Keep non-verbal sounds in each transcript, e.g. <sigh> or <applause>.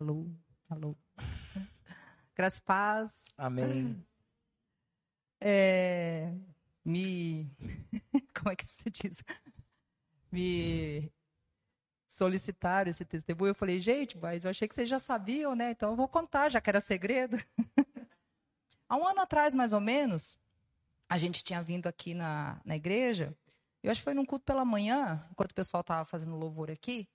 Alô, alô. Graças paz. Amém. É, me. <laughs> Como é que se diz? Me solicitaram esse testemunho. Eu falei, gente, mas eu achei que vocês já sabiam, né? Então eu vou contar, já que era segredo. <laughs> Há um ano atrás, mais ou menos, a gente tinha vindo aqui na, na igreja. Eu acho que foi num culto pela manhã, enquanto o pessoal estava fazendo louvor aqui.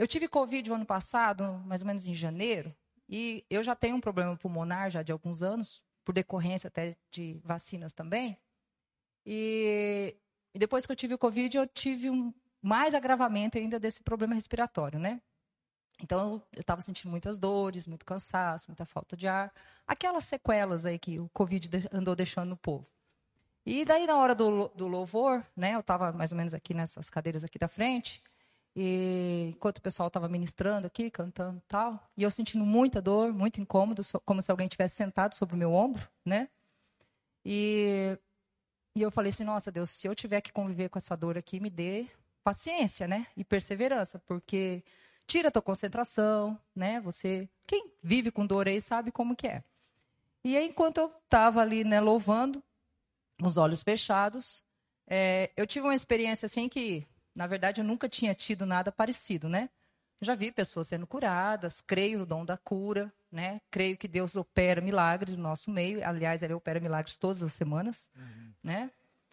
Eu tive Covid o ano passado, mais ou menos em janeiro, e eu já tenho um problema pulmonar já de alguns anos, por decorrência até de vacinas também. E, e depois que eu tive o Covid, eu tive um mais agravamento ainda desse problema respiratório, né? Então, eu estava sentindo muitas dores, muito cansaço, muita falta de ar. Aquelas sequelas aí que o Covid andou deixando no povo. E daí, na hora do, do louvor, né, eu estava mais ou menos aqui nessas cadeiras aqui da frente, e enquanto o pessoal estava ministrando aqui, cantando tal, e eu sentindo muita dor, muito incômodo, como se alguém tivesse sentado sobre o meu ombro, né? E, e eu falei assim, nossa Deus, se eu tiver que conviver com essa dor aqui, me dê paciência, né? E perseverança, porque tira a tua concentração, né? Você, quem vive com dor aí sabe como que é. E aí, enquanto eu estava ali, né, louvando, os olhos fechados, é, eu tive uma experiência assim que, na verdade, eu nunca tinha tido nada parecido, né? Já vi pessoas sendo curadas, creio no dom da cura, né? Creio que Deus opera milagres no nosso meio. Aliás, Ele opera milagres todas as semanas, uhum. né?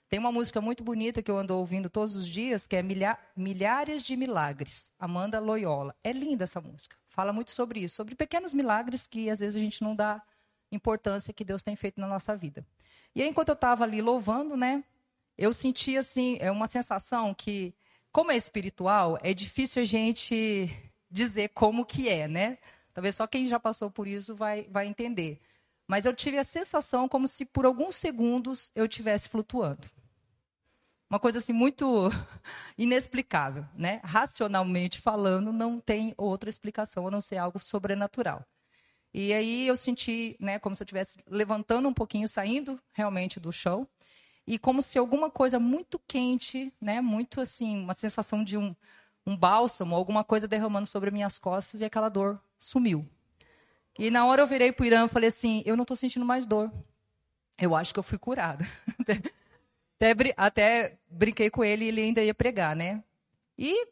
Tem uma música muito bonita que eu ando ouvindo todos os dias, que é Milha Milhares de Milagres, Amanda Loyola. É linda essa música. Fala muito sobre isso, sobre pequenos milagres que às vezes a gente não dá importância que Deus tem feito na nossa vida. E aí, enquanto eu estava ali louvando, né, eu senti assim, é uma sensação que, como é espiritual, é difícil a gente dizer como que é, né? Talvez só quem já passou por isso vai, vai entender. Mas eu tive a sensação como se por alguns segundos eu estivesse flutuando. Uma coisa assim muito <laughs> inexplicável, né? Racionalmente falando, não tem outra explicação a não ser algo sobrenatural. E aí eu senti, né, como se eu estivesse levantando um pouquinho, saindo realmente do chão, e como se alguma coisa muito quente, né, muito assim, uma sensação de um, um bálsamo, alguma coisa derramando sobre minhas costas e aquela dor sumiu. E na hora eu virei para o Irã e falei assim, eu não estou sentindo mais dor. Eu acho que eu fui curada. <laughs> Até, até brinquei com ele e ele ainda ia pregar, né? E,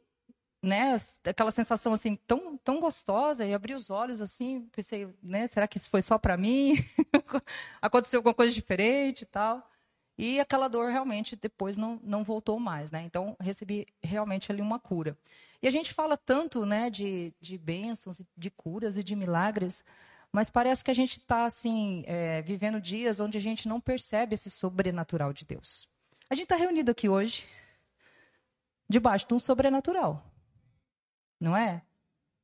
né, aquela sensação assim tão, tão gostosa, e abri os olhos assim, pensei, né, será que isso foi só para mim? <laughs> Aconteceu alguma coisa diferente e tal. E aquela dor realmente depois não, não voltou mais, né? Então recebi realmente ali uma cura. E a gente fala tanto, né, de, de bênçãos, de curas e de milagres, mas parece que a gente está assim é, vivendo dias onde a gente não percebe esse sobrenatural de Deus. A gente está reunido aqui hoje debaixo de um sobrenatural. Não é?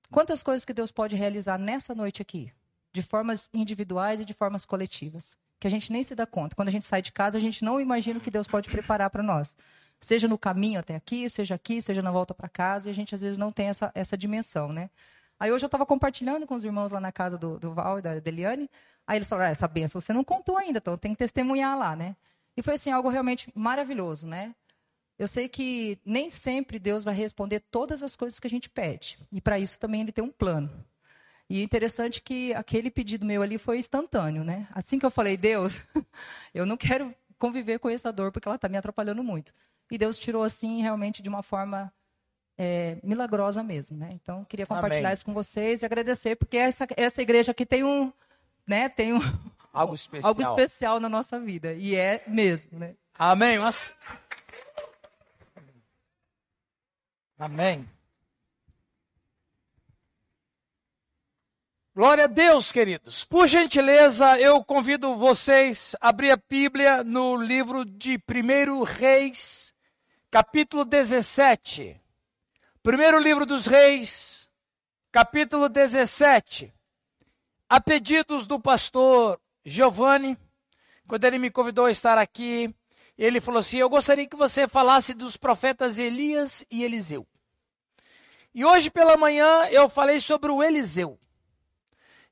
Quantas coisas que Deus pode realizar nessa noite aqui, de formas individuais e de formas coletivas, que a gente nem se dá conta. Quando a gente sai de casa, a gente não imagina o que Deus pode preparar para nós. Seja no caminho até aqui, seja aqui, seja na volta para casa, e a gente às vezes não tem essa, essa dimensão, né? Aí hoje eu estava compartilhando com os irmãos lá na casa do, do Val e da Deliane, aí eles falaram, ah, essa benção você não contou ainda, então tem que testemunhar lá, né? E foi assim algo realmente maravilhoso, né? Eu sei que nem sempre Deus vai responder todas as coisas que a gente pede. E para isso também ele tem um plano. E é interessante que aquele pedido meu ali foi instantâneo, né? Assim que eu falei, Deus, <laughs> eu não quero conviver com essa dor porque ela está me atrapalhando muito. E Deus tirou assim realmente de uma forma é, milagrosa mesmo, né? Então queria compartilhar Amém. isso com vocês e agradecer porque essa, essa igreja aqui tem um, né? Tem um <laughs> algo especial. algo especial na nossa vida. E é mesmo, né? Amém. Mas... Amém. Glória a Deus, queridos. Por gentileza, eu convido vocês a abrir a Bíblia no livro de 1 Reis, capítulo 17. Primeiro livro dos Reis, capítulo 17. A pedidos do pastor Giovanni, quando ele me convidou a estar aqui, ele falou assim: Eu gostaria que você falasse dos profetas Elias e Eliseu. E hoje pela manhã eu falei sobre o Eliseu.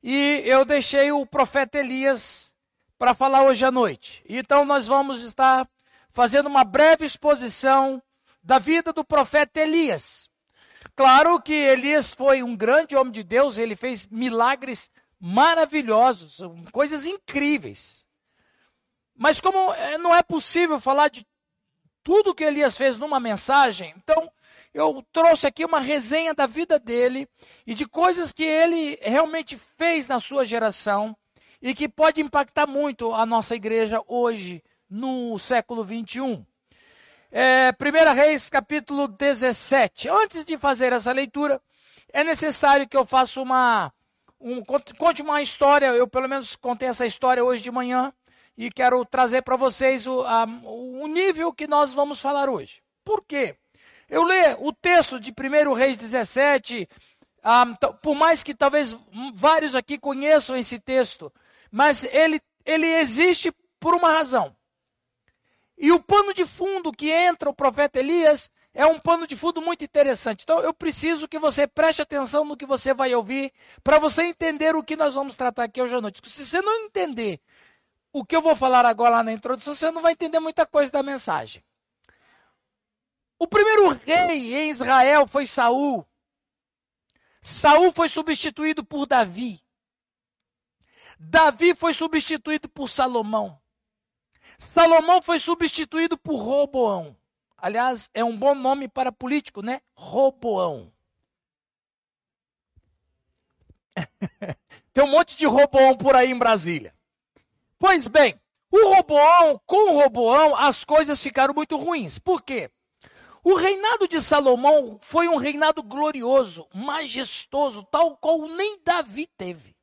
E eu deixei o profeta Elias para falar hoje à noite. Então nós vamos estar fazendo uma breve exposição da vida do profeta Elias. Claro que Elias foi um grande homem de Deus, ele fez milagres maravilhosos, coisas incríveis. Mas como eh, não é possível falar de tudo que Elias fez numa mensagem, então eu trouxe aqui uma resenha da vida dele e de coisas que ele realmente fez na sua geração e que pode impactar muito a nossa igreja hoje, no século 21. É, 1 Reis, capítulo 17. Antes de fazer essa leitura, é necessário que eu faça uma. Um, conte uma história. Eu, pelo menos, contei essa história hoje de manhã e quero trazer para vocês o, a, o nível que nós vamos falar hoje. Por quê? Eu leio o texto de 1 Reis 17, um, por mais que talvez vários aqui conheçam esse texto, mas ele, ele existe por uma razão. E o pano de fundo que entra o profeta Elias é um pano de fundo muito interessante. Então eu preciso que você preste atenção no que você vai ouvir, para você entender o que nós vamos tratar aqui hoje à noite. Se você não entender o que eu vou falar agora lá na introdução, você não vai entender muita coisa da mensagem. O primeiro rei em Israel foi Saul. Saul foi substituído por Davi. Davi foi substituído por Salomão. Salomão foi substituído por Roboão. Aliás, é um bom nome para político, né? Roboão. <laughs> Tem um monte de Roboão por aí em Brasília. Pois bem, o Roboão, com o Roboão, as coisas ficaram muito ruins. Por quê? O reinado de Salomão foi um reinado glorioso, majestoso, tal qual nem Davi teve.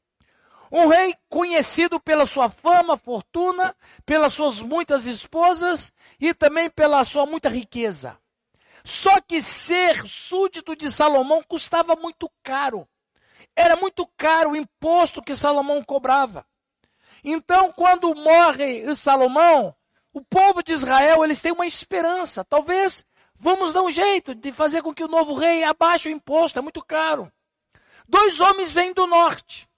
Um rei conhecido pela sua fama, fortuna, pelas suas muitas esposas e também pela sua muita riqueza. Só que ser súdito de Salomão custava muito caro. Era muito caro o imposto que Salomão cobrava. Então, quando morre Salomão, o povo de Israel, eles têm uma esperança. Talvez Vamos dar um jeito de fazer com que o novo rei abaixe o imposto, é muito caro. Dois homens vêm do norte.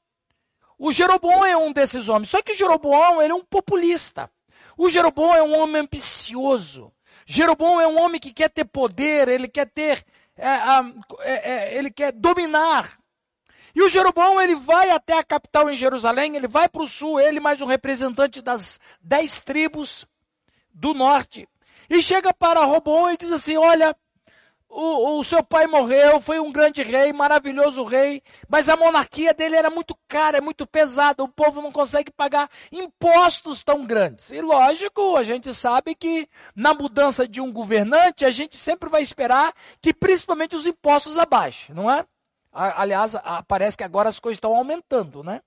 O Jeroboão é um desses homens. Só que o Jeroboão ele é um populista. O Jeroboão é um homem ambicioso. Jeroboão é um homem que quer ter poder, ele quer ter, é, é, é, ele quer dominar. E o Jeroboão ele vai até a capital em Jerusalém, ele vai para o sul, ele mais um representante das dez tribos do norte. E chega para Robão e diz assim: Olha, o, o, seu pai morreu, foi um grande rei, maravilhoso rei, mas a monarquia dele era muito cara, é muito pesada, o povo não consegue pagar impostos tão grandes. E lógico, a gente sabe que na mudança de um governante, a gente sempre vai esperar que principalmente os impostos abaixem, não é? Aliás, parece que agora as coisas estão aumentando, né?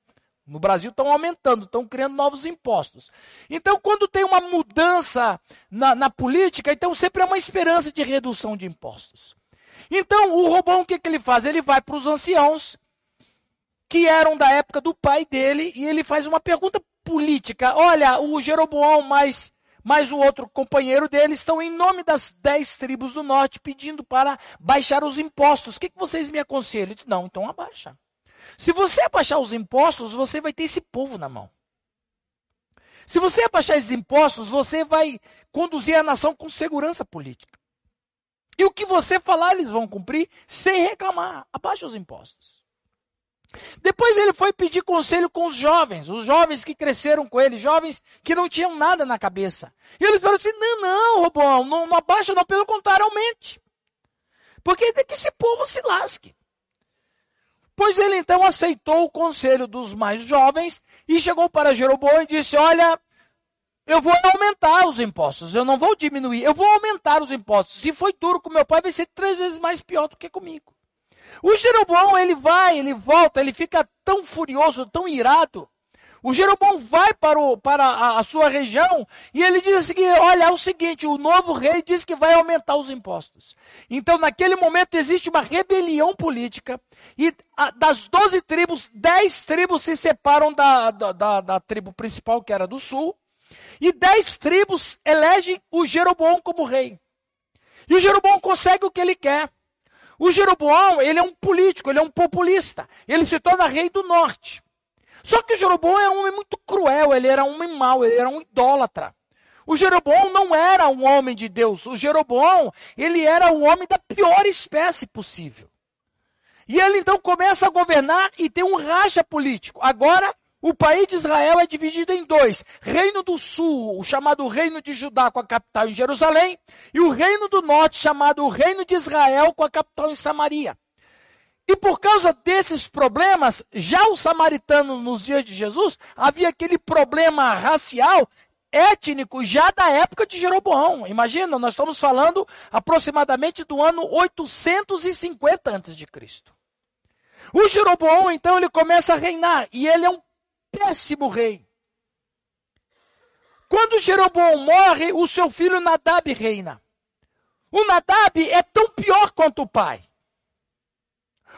No Brasil estão aumentando, estão criando novos impostos. Então, quando tem uma mudança na, na, política, então sempre é uma esperança de redução de impostos. Então, o Robão, o que, que ele faz? Ele vai para os anciãos, que eram da época do pai dele, e ele faz uma pergunta política. Olha, o Jeroboão mais, mais o outro companheiro dele estão em nome das dez tribos do norte pedindo para baixar os impostos. O que, que vocês me aconselham? Ele disse, não, então abaixa. Se você abaixar os impostos, você vai ter esse povo na mão. Se você abaixar esses impostos, você vai conduzir a nação com segurança política. E o que você falar, eles vão cumprir sem reclamar. Abaixa os impostos. Depois ele foi pedir conselho com os jovens, os jovens que cresceram com ele, jovens que não tinham nada na cabeça. E eles falaram assim: não, não, Robão, não, não abaixa, não, pelo contrário, aumente. Porque tem que esse povo se lasque. Pois ele então aceitou o conselho dos mais jovens e chegou para Jeroboão e disse: Olha, eu vou aumentar os impostos, eu não vou diminuir, eu vou aumentar os impostos. Se foi duro com meu pai, vai ser três vezes mais pior do que comigo. O Jeroboão, ele vai, ele volta, ele fica tão furioso, tão irado, o Jeroboão vai para, o, para a, a, sua região e ele diz assim: olha, é o seguinte, o novo rei diz que vai aumentar os impostos. Então, naquele momento, existe uma rebelião política e a, das 12 tribos, 10 tribos se separam da, da, da, da tribo principal, que era do sul, e 10 tribos elegem o Jeroboão como rei. E o Jeroboão consegue o que ele quer. O Jeroboão, ele é um político, ele é um populista. Ele se torna rei do norte. Só que Jeroboão era um homem muito cruel, ele era um homem mau, ele era um idólatra. O Jeroboão não era um homem de Deus. O Jeroboão, ele era o homem da pior espécie possível. E ele então começa a governar e tem um racha político. Agora, o país de Israel é dividido em dois: Reino do Sul, o chamado Reino de Judá, com a capital em Jerusalém, e o Reino do Norte, chamado Reino de Israel, com a capital em Samaria. E por causa desses problemas, já os samaritanos nos dias de Jesus, havia aquele problema racial, étnico, já da época de Jeroboão. Imagina, nós estamos falando aproximadamente do ano 850 a.C. O Jeroboão, então, ele começa a reinar, e ele é um péssimo rei. Quando Jeroboão morre, o seu filho Nadab reina. O Nadab é tão pior quanto o pai.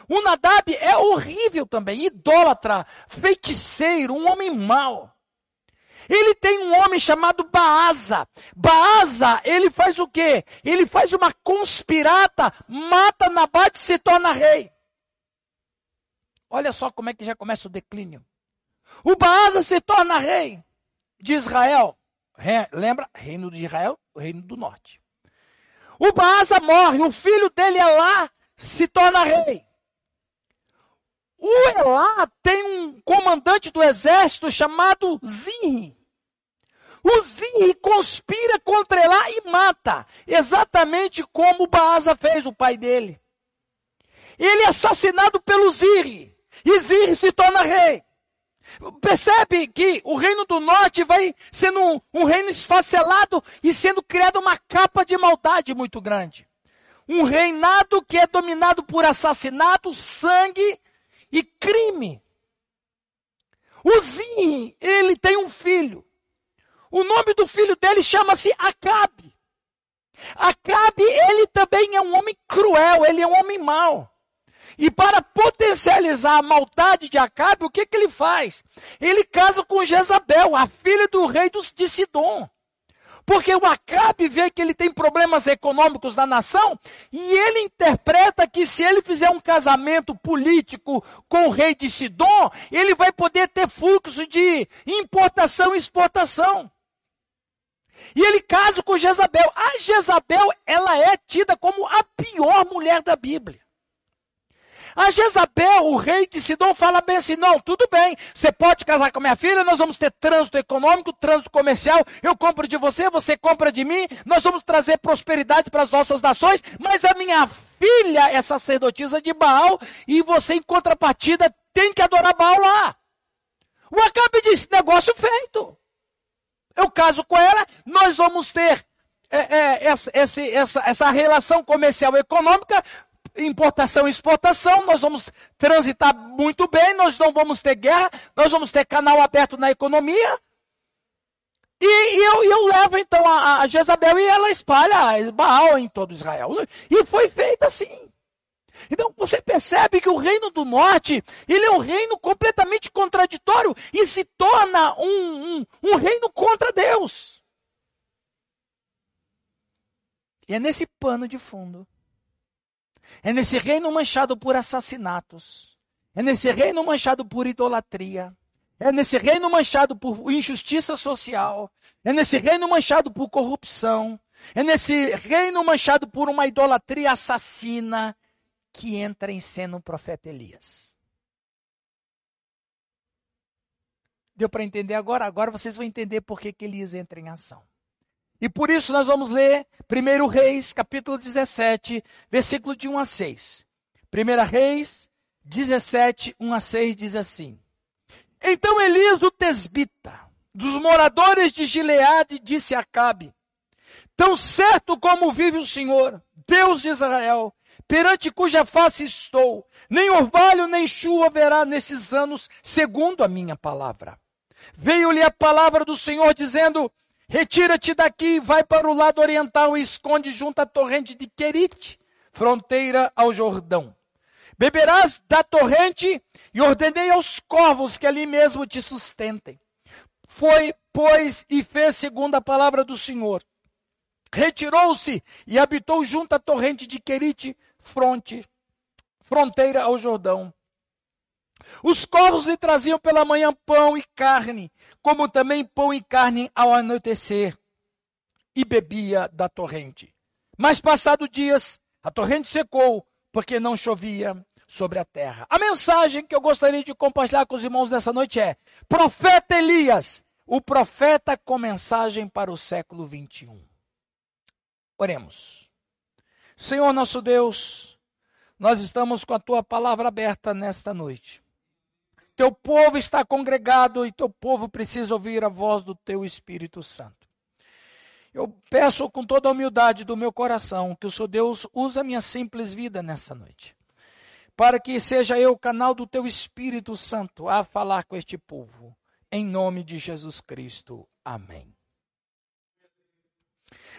O Nadab é horrível também, idólatra, feiticeiro, um homem mau. Ele tem um homem chamado Baasa. Baasa, ele faz o quê? Ele faz uma conspirata, mata Nabate e se torna rei. Olha só como é que já começa o declínio. O Baasa se torna rei de Israel. Re, lembra? Reino de Israel, o reino do norte. O Baasa morre, o filho dele é lá, se torna rei. O Elá tem um comandante do exército chamado Zinri. O Zinri conspira contra Elá e mata, exatamente como Baasa fez o pai dele. Ele é assassinado pelo Ziri, e Ziri se torna rei. Percebe que o reino do norte vai sendo um, um reino esfacelado e sendo criada uma capa de maldade muito grande. Um reinado que é dominado por assassinato, sangue e crime. O ele tem um filho. O nome do filho dele chama-se Acabe. Acabe, ele também é um homem cruel, ele é um homem mau. E para potencializar a maldade de Acabe, o que, que ele faz? Ele casa com Jezabel, a filha do rei de Sidom. Porque o Acabe vê que ele tem problemas econômicos na nação e ele interpreta que se ele fizer um casamento político com o rei de Sidom, ele vai poder ter fluxo de importação e exportação. E ele casa com Jezabel. A Jezabel, ela é tida como a pior mulher da Bíblia. A Jezabel, o rei de Sidom, fala bem assim: não, tudo bem, você pode casar com minha filha, nós vamos ter trânsito econômico, trânsito comercial, eu compro de você, você compra de mim, nós vamos trazer prosperidade para as nossas nações, mas a minha filha é sacerdotisa de Baal e você, em contrapartida, tem que adorar Baal lá. O Acabe disse: negócio feito. Eu caso com ela, nós vamos ter é, é, essa, essa, essa relação comercial econômica, importação e exportação, nós vamos transitar muito bem, nós não vamos ter guerra, nós vamos ter canal aberto na economia. E, e eu, eu, levo então a, a, Jezabel e ela espalha Baal em todo Israel. E foi feito assim. Então você percebe que o reino do norte, ele é um reino completamente contraditório e se torna um, um, um reino contra Deus. E é nesse pano de fundo é nesse reino manchado por assassinatos. É nesse reino manchado por idolatria. É nesse reino manchado por injustiça social. É nesse reino manchado por corrupção. É nesse reino manchado por uma idolatria assassina que entra em cena o profeta Elias. Deu para entender agora? Agora vocês vão entender por que, que Elias entra em ação. E por isso nós vamos ler 1 Reis, capítulo 17, versículo de 1 a 6. 1 Reis 17, 1 a 6 diz assim: Então Elias, o tesbita, dos moradores de Gileade, disse a Acabe: Tão certo como vive o Senhor, Deus de Israel, perante cuja face estou, nem orvalho nem chuva haverá nesses anos, segundo a minha palavra. Veio-lhe a palavra do Senhor dizendo: Retira-te daqui, vai para o lado oriental e esconde junto à torrente de Querite, fronteira ao Jordão. Beberás da torrente e ordenei aos corvos que ali mesmo te sustentem. Foi, pois, e fez segundo a palavra do Senhor. Retirou-se e habitou junto à torrente de Querite, fronte, fronteira ao Jordão. Os corvos lhe traziam pela manhã pão e carne, como também pão e carne ao anoitecer, e bebia da torrente. Mas passado dias, a torrente secou, porque não chovia. sobre a terra. A mensagem que eu gostaria de compartilhar com os irmãos nessa noite é: Profeta Elias, o profeta com mensagem para o século 21. Oremos. Senhor nosso Deus, nós estamos com a tua palavra aberta nesta noite. Teu povo está congregado e teu povo precisa ouvir a voz do teu Espírito Santo. Eu peço com toda a humildade do meu coração que o Senhor Deus use a minha simples vida nessa noite. Para que seja eu o canal do teu Espírito Santo a falar com este povo. Em nome de Jesus Cristo. Amém.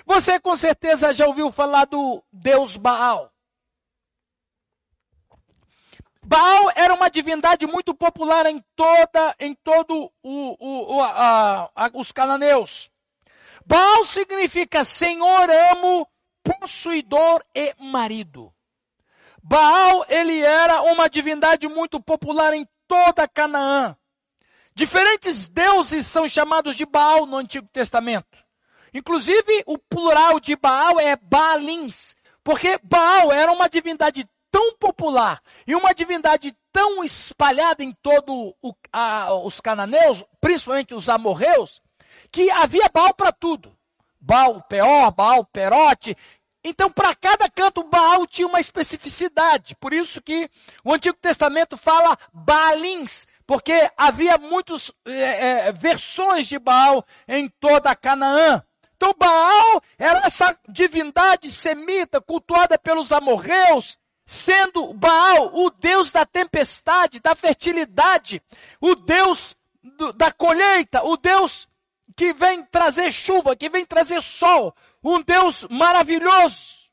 Você com certeza já ouviu falar do Deus Baal. Baal era uma divindade muito popular em toda, em todo o, o, a, a, os cananeus. Baal significa Senhor amo, possuidor e marido. Baal, ele era uma divindade muito popular em toda Canaã. Diferentes deuses são chamados de Baal no Antigo Testamento. Inclusive, o plural de Baal é Baalins, porque Baal era uma divindade tão popular e uma divindade tão espalhada em todo o, a, os cananeus, principalmente os amorreus, que havia Baal para tudo. Baal Peor, Baal Perote. Então, para cada canto, Baal tinha uma especificidade. Por isso que o Antigo Testamento fala Baalins, porque havia muitas é, é, versões de Baal em toda Canaã. Então, Baal era essa divindade semita cultuada pelos amorreus, sendo Baal o Deus da tempestade, da fertilidade, o Deus do, da colheita, o Deus que vem trazer chuva, que vem trazer sol, um Deus maravilhoso.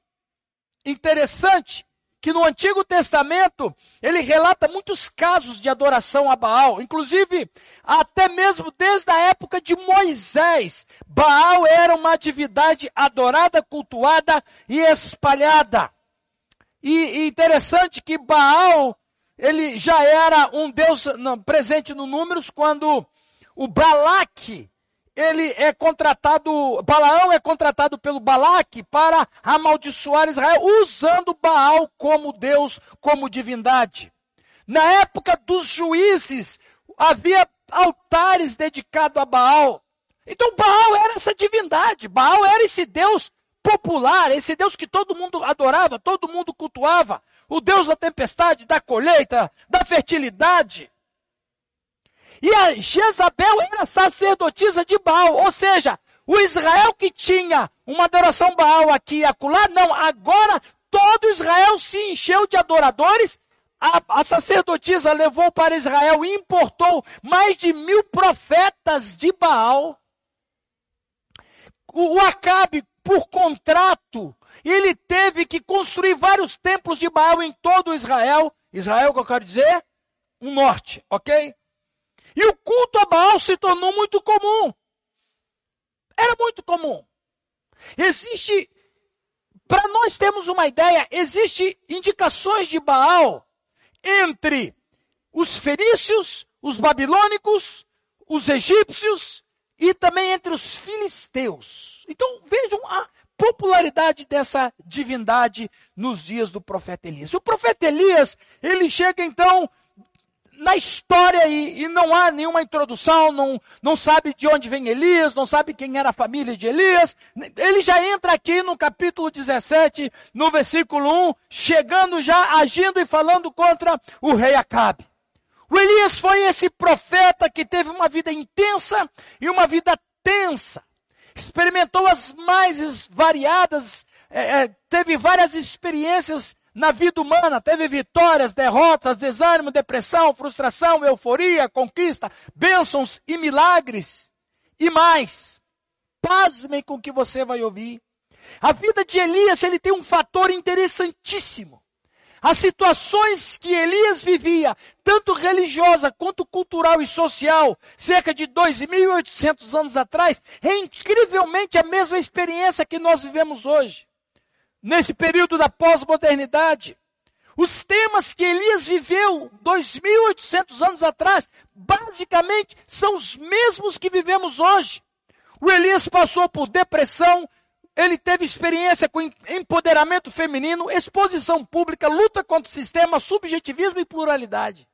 Interessante que no Antigo Testamento ele relata muitos casos de adoração a Baal, inclusive até mesmo desde a época de Moisés. Baal era uma divindade adorada, cultuada e espalhada. E, interessante que Baal, ele já era um Deus presente no Números quando o Balaque, ele é contratado, Balaão é contratado pelo Balaque para amaldiçoar Israel, usando Baal como Deus, como divindade. Na época dos juízes, havia altares dedicados a Baal. Então Baal era essa divindade, Baal era esse Deus popular, esse Deus que todo mundo adorava, todo mundo cultuava, o Deus da tempestade, da colheita, da fertilidade. E a Jezabel era sacerdotisa de Baal, ou seja, o Israel que tinha uma adoração Baal aqui e acolá, não, agora todo Israel se encheu de adoradores. A, a sacerdotisa levou para Israel e importou mais de mil profetas de Baal. O, o Acabe por contrato, ele teve que construir vários templos de Baal em todo Israel. Israel, que eu quero dizer, o norte, ok? E o culto a Baal se tornou muito comum. Era muito comum. Existe, para nós termos uma ideia, existe indicações de Baal entre os ferícios, os babilônicos, os egípcios e também entre os filisteus. Então vejam a popularidade dessa divindade nos dias do profeta Elias. O profeta Elias, ele chega então na história e, e, não há nenhuma introdução, não, não sabe de onde vem Elias, não sabe quem era a família de Elias. Ele já entra aqui no capítulo 17, no versículo 1, chegando já, agindo e falando contra o rei Acabe. O Elias foi esse profeta que teve uma vida intensa e uma vida tensa. Experimentou as mais variadas, é, é, teve várias experiências na vida humana. Teve vitórias, derrotas, desânimo, depressão, frustração, euforia, conquista, bênçãos e milagres. E mais. Pasmem com o que você vai ouvir. A vida de Elias, ele tem um fator interessantíssimo. As situações que Elias vivia, tanto religiosa quanto cultural e social, cerca de 2.800 anos atrás, é incrivelmente a mesma experiência que nós vivemos hoje. Nesse período da pós-modernidade, os temas que Elias viveu 2.800 anos atrás, basicamente, são os mesmos que vivemos hoje. O Elias passou por depressão, ele teve experiência com empoderamento feminino, exposição pública, luta contra o sistema, subjetivismo e pluralidade.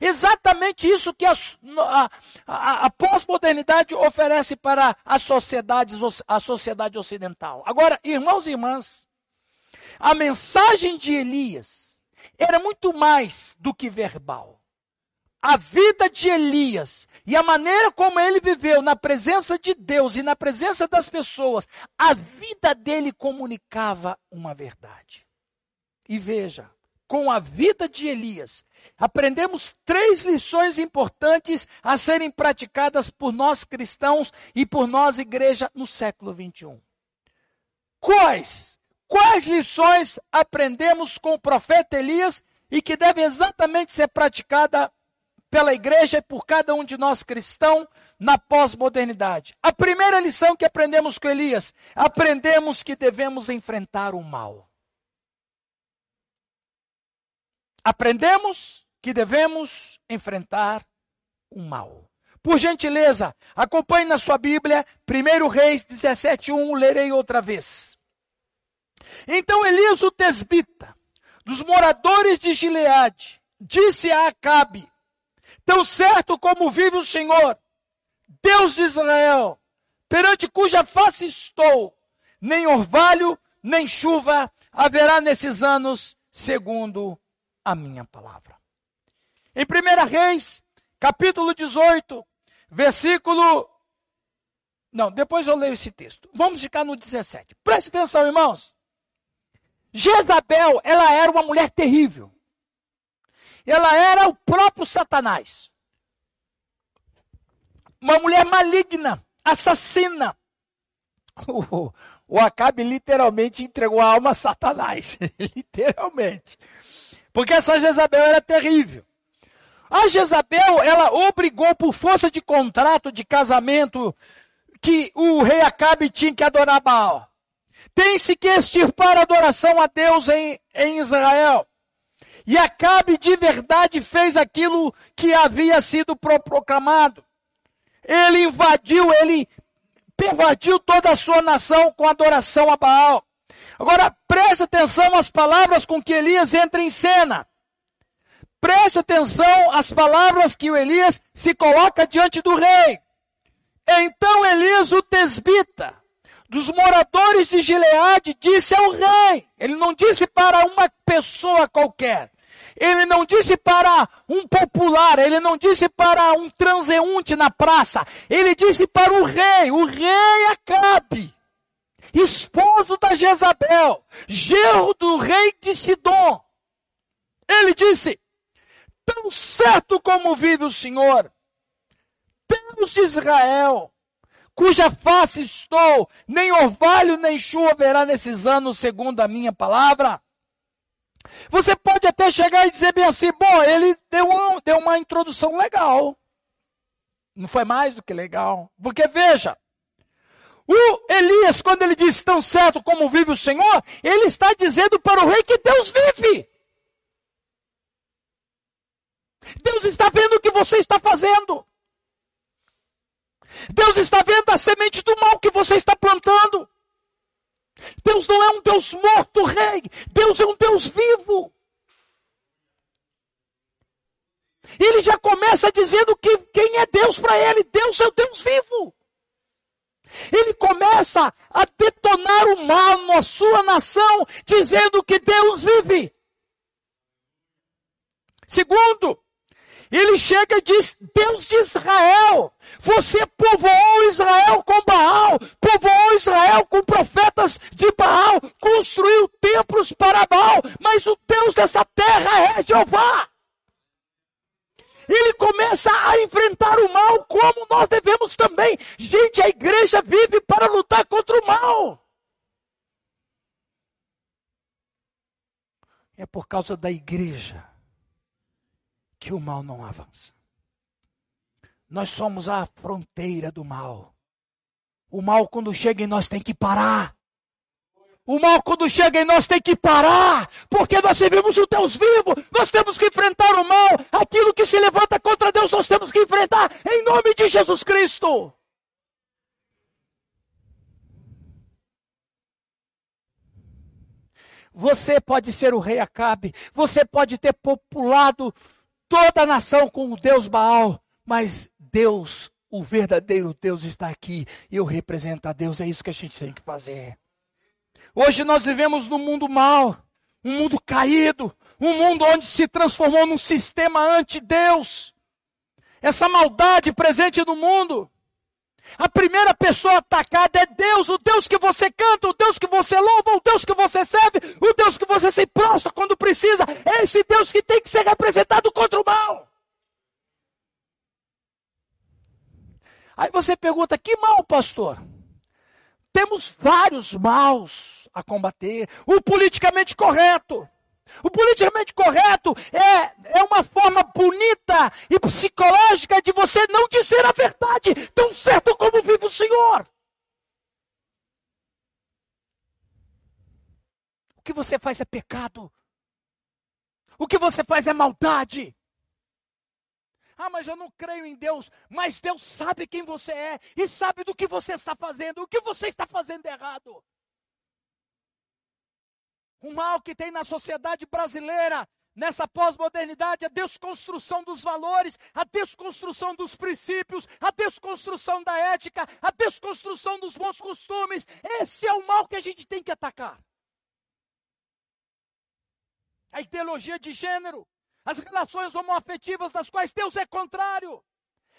Exatamente isso que a, a, a, a pós-modernidade oferece para as sociedades, a sociedade ocidental. Agora, irmãos e irmãs, a mensagem de Elias era muito mais do que verbal. A vida de Elias e a maneira como ele viveu na presença de Deus e na presença das pessoas, a vida dele comunicava uma verdade. E veja, com a vida de Elias, aprendemos três lições importantes a serem praticadas por nós cristãos e por nós, igreja, no século 21. Quais? Quais lições aprendemos com o profeta Elias e que deve exatamente ser praticada pela igreja e por cada um de nós cristãos na pós-modernidade? A primeira lição que aprendemos com Elias, aprendemos que devemos enfrentar o mal. aprendemos que devemos enfrentar o mal. Por gentileza, acompanhe na sua Bíblia, 1 Reis 17:1, lerei outra vez. Então Elias o tesbita, dos moradores de Gileade, disse a Acabe: Tão certo como vive o Senhor, Deus de Israel, perante cuja face estou, nem orvalho, nem chuva haverá nesses anos, segundo a minha palavra. Em 1 Reis, capítulo 18, versículo. Não, depois eu leio esse texto. Vamos ficar no 17. Preste atenção, irmãos. Jezabel, ela era uma mulher terrível. Ela era o próprio Satanás. Uma mulher maligna, assassina. <laughs> O, o Acabe literalmente entregou a alma a Satanás. <laughs> literalmente. Porque essa Jezabel era terrível. A Jezabel, ela obrigou por força de contrato de casamento que o rei Acabe tinha que adorar Baal. Tem-se que extirpar a adoração a Deus em, em Israel. E Acabe de verdade fez aquilo que havia sido proclamado. Ele invadiu, ele pervadiu toda a sua nação com adoração a Baal. Agora, preste atenção às palavras com que Elias entra em cena. Preste atenção às palavras que o Elias se coloca diante do rei. Então Elias, o tesbita, dos moradores de Gileade, disse ao rei. Ele não disse para uma pessoa qualquer. Ele não disse para um popular, ele não disse para um transeunte na praça. Ele disse para o rei, o rei Acabe esposo da Jezabel, gerro do rei de Sidom. Ele disse, tão certo como vive o Senhor, Deus de Israel, cuja face estou, nem orvalho nem chuva haverá nesses anos, segundo a minha palavra. Você pode até chegar e dizer bem assim, bom, ele deu, um, deu uma introdução legal. Não foi mais do que legal. Porque veja, o Elias, quando ele diz tão certo como vive o Senhor, ele está dizendo para o rei que Deus vive. Deus está vendo o que você está fazendo. Deus está vendo a semente do mal que você está plantando. Deus não é um Deus morto, rei. Deus é um Deus vivo. Ele já começa dizendo que quem é Deus para ele? Deus é o Deus vivo. Ele começa a detonar o mal na sua nação, dizendo que Deus vive. Segundo, ele chega e diz: Deus de Israel, você povoou Israel com Baal, povoou Israel com profetas de Baal, construiu templos para Baal, mas o Deus dessa terra é Jeová ele começa a enfrentar o mal como nós devemos também. Gente, a igreja vive para lutar contra o mal. É por causa da igreja que o mal não avança. Nós somos a fronteira do mal. O mal, quando chega em nós, tem que parar. O mal, quando chega em nós, tem que parar, porque nós servimos o Deus vivo, nós temos que enfrentar o mal, aquilo que se levanta contra Deus, nós temos que enfrentar, em nome de Jesus Cristo. Você pode ser o rei Acabe, você pode ter populado toda a nação com o Deus Baal, mas Deus, o verdadeiro Deus, está aqui eu represento a Deus. É isso que a gente tem que fazer. Hoje nós vivemos num mundo mau, um mundo caído, um mundo onde se transformou num sistema anti-Deus. Essa maldade presente no mundo. A primeira pessoa atacada é Deus, o Deus que você canta, o Deus que você louva, o Deus que você serve, o Deus que você se prostra quando precisa. É esse Deus que tem que ser representado contra o mal. Aí você pergunta: que mal, pastor? Temos vários maus a combater. O politicamente correto. O politicamente correto é, é uma forma bonita e psicológica de você não dizer a verdade, tão certo como vive o Senhor. O que você faz é pecado. O que você faz é maldade. Ah, mas eu não creio em Deus. Mas Deus sabe quem você é e sabe do que você está fazendo, o que você está fazendo errado. O mal que tem na sociedade brasileira, nessa pós-modernidade, a desconstrução dos valores, a desconstrução dos princípios, a desconstrução da ética, a desconstrução dos bons costumes. Esse é o mal que a gente tem que atacar. A ideologia de gênero, as relações homoafetivas das quais Deus é contrário.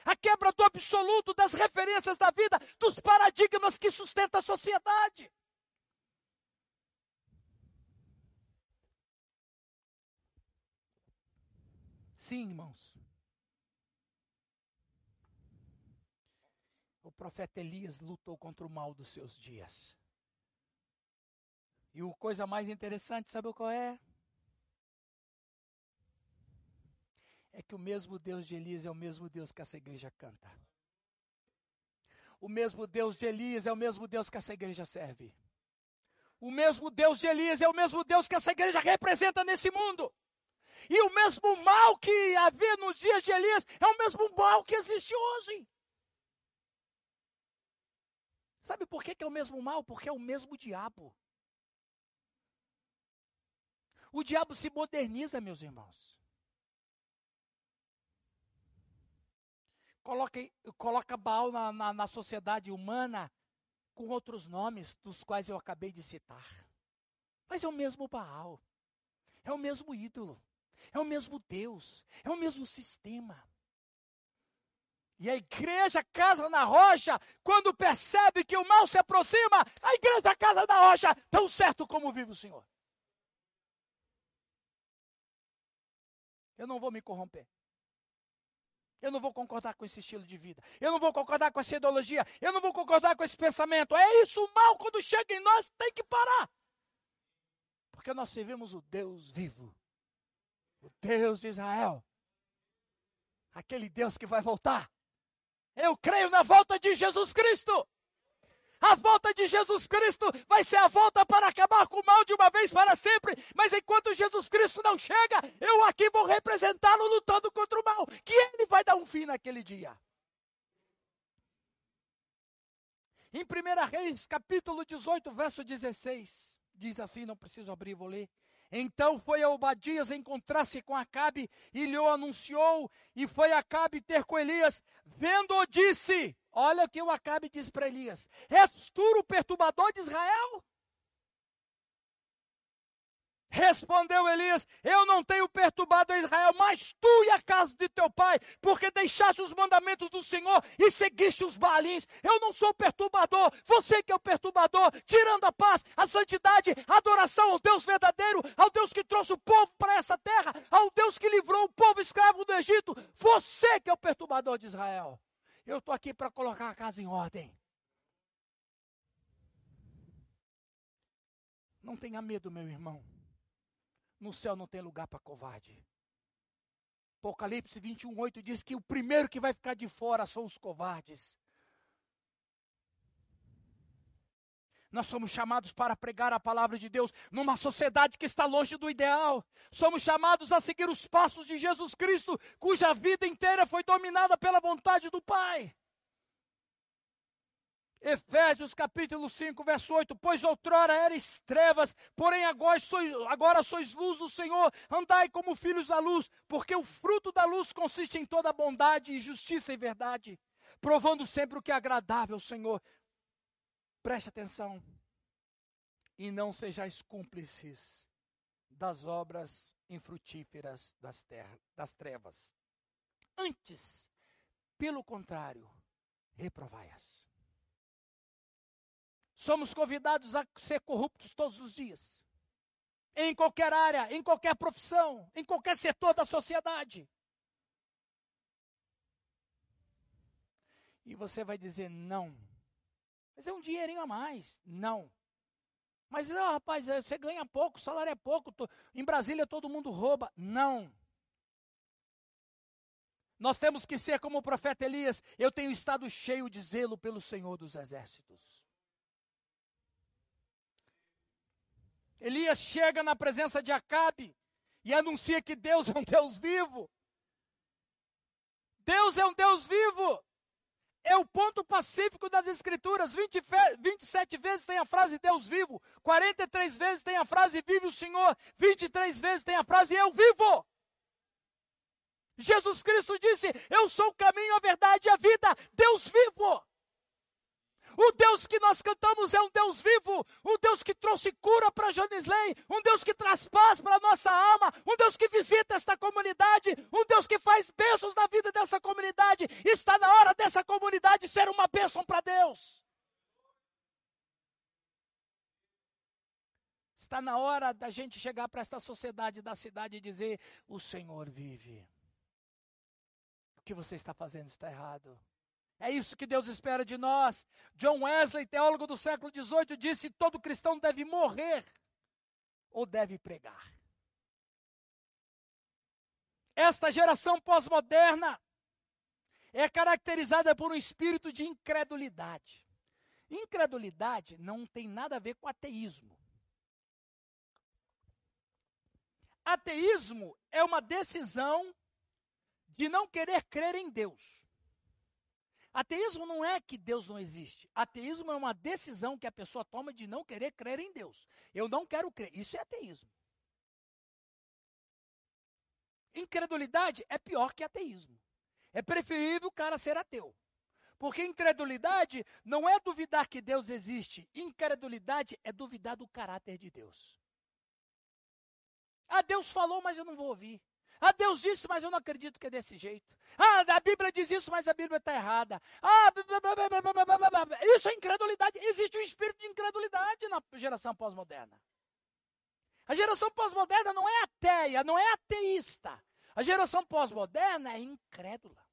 A quebra do absoluto das referências da vida, dos paradigmas que sustentam a sociedade. Sim, irmãos. O profeta Elias lutou contra o mal dos seus dias. E a coisa mais interessante, sabe qual é? É que o mesmo Deus de Elias é o mesmo Deus que essa igreja canta. O mesmo Deus de Elias é o mesmo Deus que essa igreja serve. O mesmo Deus de Elias é o mesmo Deus que essa igreja representa nesse mundo. E o mesmo mal que havia nos dias de Elias é o mesmo mal que existe hoje. Sabe por que, é o mesmo mal? Porque é o mesmo diabo. O diabo se moderniza, meus irmãos. Coloca, coloca Baal na, na, na sociedade humana com outros nomes, dos quais eu acabei de citar. Mas é o mesmo Baal. É o mesmo ídolo. É o mesmo Deus, é o mesmo sistema. E a igreja casa na rocha, quando percebe que o mal se aproxima, a igreja casa na rocha, tão certo como vive o Senhor. Eu não vou me corromper. Eu não vou concordar com esse estilo de vida. Eu não vou concordar com essa ideologia. Eu não vou concordar com esse pensamento. É isso, o mal, quando chega em nós, tem que parar. Porque nós servimos o Deus vivo o Deus de Israel. Aquele Deus que vai voltar. Eu creio na volta de Jesus Cristo. A volta de Jesus Cristo vai ser a volta para acabar com o mal de uma vez para sempre. Mas enquanto Jesus Cristo não chega, eu aqui vou representá-lo lutando contra o mal. Que ele vai dar um fim naquele dia. Em 1 Reis, capítulo 18, verso 16, diz assim: não preciso abrir, vou ler. Então foi a Obadias encontrar-se com Acabe e lhe anunciou, e foi Acabe ter com Elias. Vendo-o, disse: Olha o que o Acabe diz para Elias: És tu o perturbador de Israel? Respondeu Elias: Eu não tenho perturbado a Israel, mas tu e a casa de teu pai, porque deixaste os mandamentos do Senhor e seguiste os balins. Eu não sou perturbador, você que é o perturbador, tirando a paz, a santidade, a adoração ao Deus verdadeiro, ao Deus que trouxe o povo para essa terra, ao Deus que livrou o povo escravo do Egito. Você que é o perturbador de Israel. Eu estou aqui para colocar a casa em ordem. Não tenha medo, meu irmão. No céu não tem lugar para covarde. Apocalipse 21, 8 diz que o primeiro que vai ficar de fora são os covardes. Nós somos chamados para pregar a palavra de Deus numa sociedade que está longe do ideal. Somos chamados a seguir os passos de Jesus Cristo, cuja vida inteira foi dominada pela vontade do Pai. Efésios capítulo 5, verso 8, pois outrora erais trevas, porém agora sois, agora sois luz do Senhor, andai como filhos da luz, porque o fruto da luz consiste em toda bondade, justiça e verdade, provando sempre o que é agradável ao Senhor. Preste atenção, e não sejais cúmplices das obras infrutíferas das, terra, das trevas. Antes, pelo contrário, reprovai-as. Somos convidados a ser corruptos todos os dias. Em qualquer área, em qualquer profissão, em qualquer setor da sociedade. E você vai dizer não. Mas é um dinheirinho a mais. Não. Mas, oh, rapaz, é, você ganha pouco, o salário é pouco. Tô, em Brasília todo mundo rouba. Não. Nós temos que ser como o profeta Elias. Eu tenho estado cheio de zelo pelo Senhor dos Exércitos. Elias chega na presença de Acabe e anuncia que Deus é um Deus vivo. Deus é um Deus vivo. É o ponto pacífico das Escrituras. 20, 27 vezes tem a frase Deus vivo. 43 vezes tem a frase Vive o Senhor. 23 vezes tem a frase Eu vivo. Jesus Cristo disse: Eu sou o caminho, a verdade e a vida. Deus vivo. O Deus que nós cantamos é um Deus vivo, um Deus que trouxe cura para Janisley, um Deus que traz paz para a nossa alma, um Deus que visita esta comunidade, um Deus que faz bênçãos na vida dessa comunidade. Está na hora dessa comunidade ser uma bênção para Deus. Está na hora da gente chegar para esta sociedade da cidade e dizer: O Senhor vive. O que você está fazendo está errado. É isso que Deus espera de nós. John Wesley, teólogo do século XVIII, disse: todo cristão deve morrer ou deve pregar. Esta geração pós-moderna é caracterizada por um espírito de incredulidade. Incredulidade não tem nada a ver com ateísmo. Ateísmo é uma decisão de não querer crer em Deus. Ateísmo não é que Deus não existe. Ateísmo é uma decisão que a pessoa toma de não querer crer em Deus. Eu não quero crer. Isso é ateísmo. Incredulidade é pior que ateísmo. É preferível o cara ser ateu. Porque incredulidade não é duvidar que Deus existe. Incredulidade é duvidar do caráter de Deus. Ah, Deus falou, mas eu não vou ouvir. Ah, Deus disse, mas eu não acredito que é desse jeito. Ah, a Bíblia diz isso, mas a Bíblia está errada. Ah, isso é incredulidade. Existe um espírito de incredulidade na geração pós-moderna. A geração pós-moderna não é ateia, não é ateísta. A geração pós-moderna é incrédula.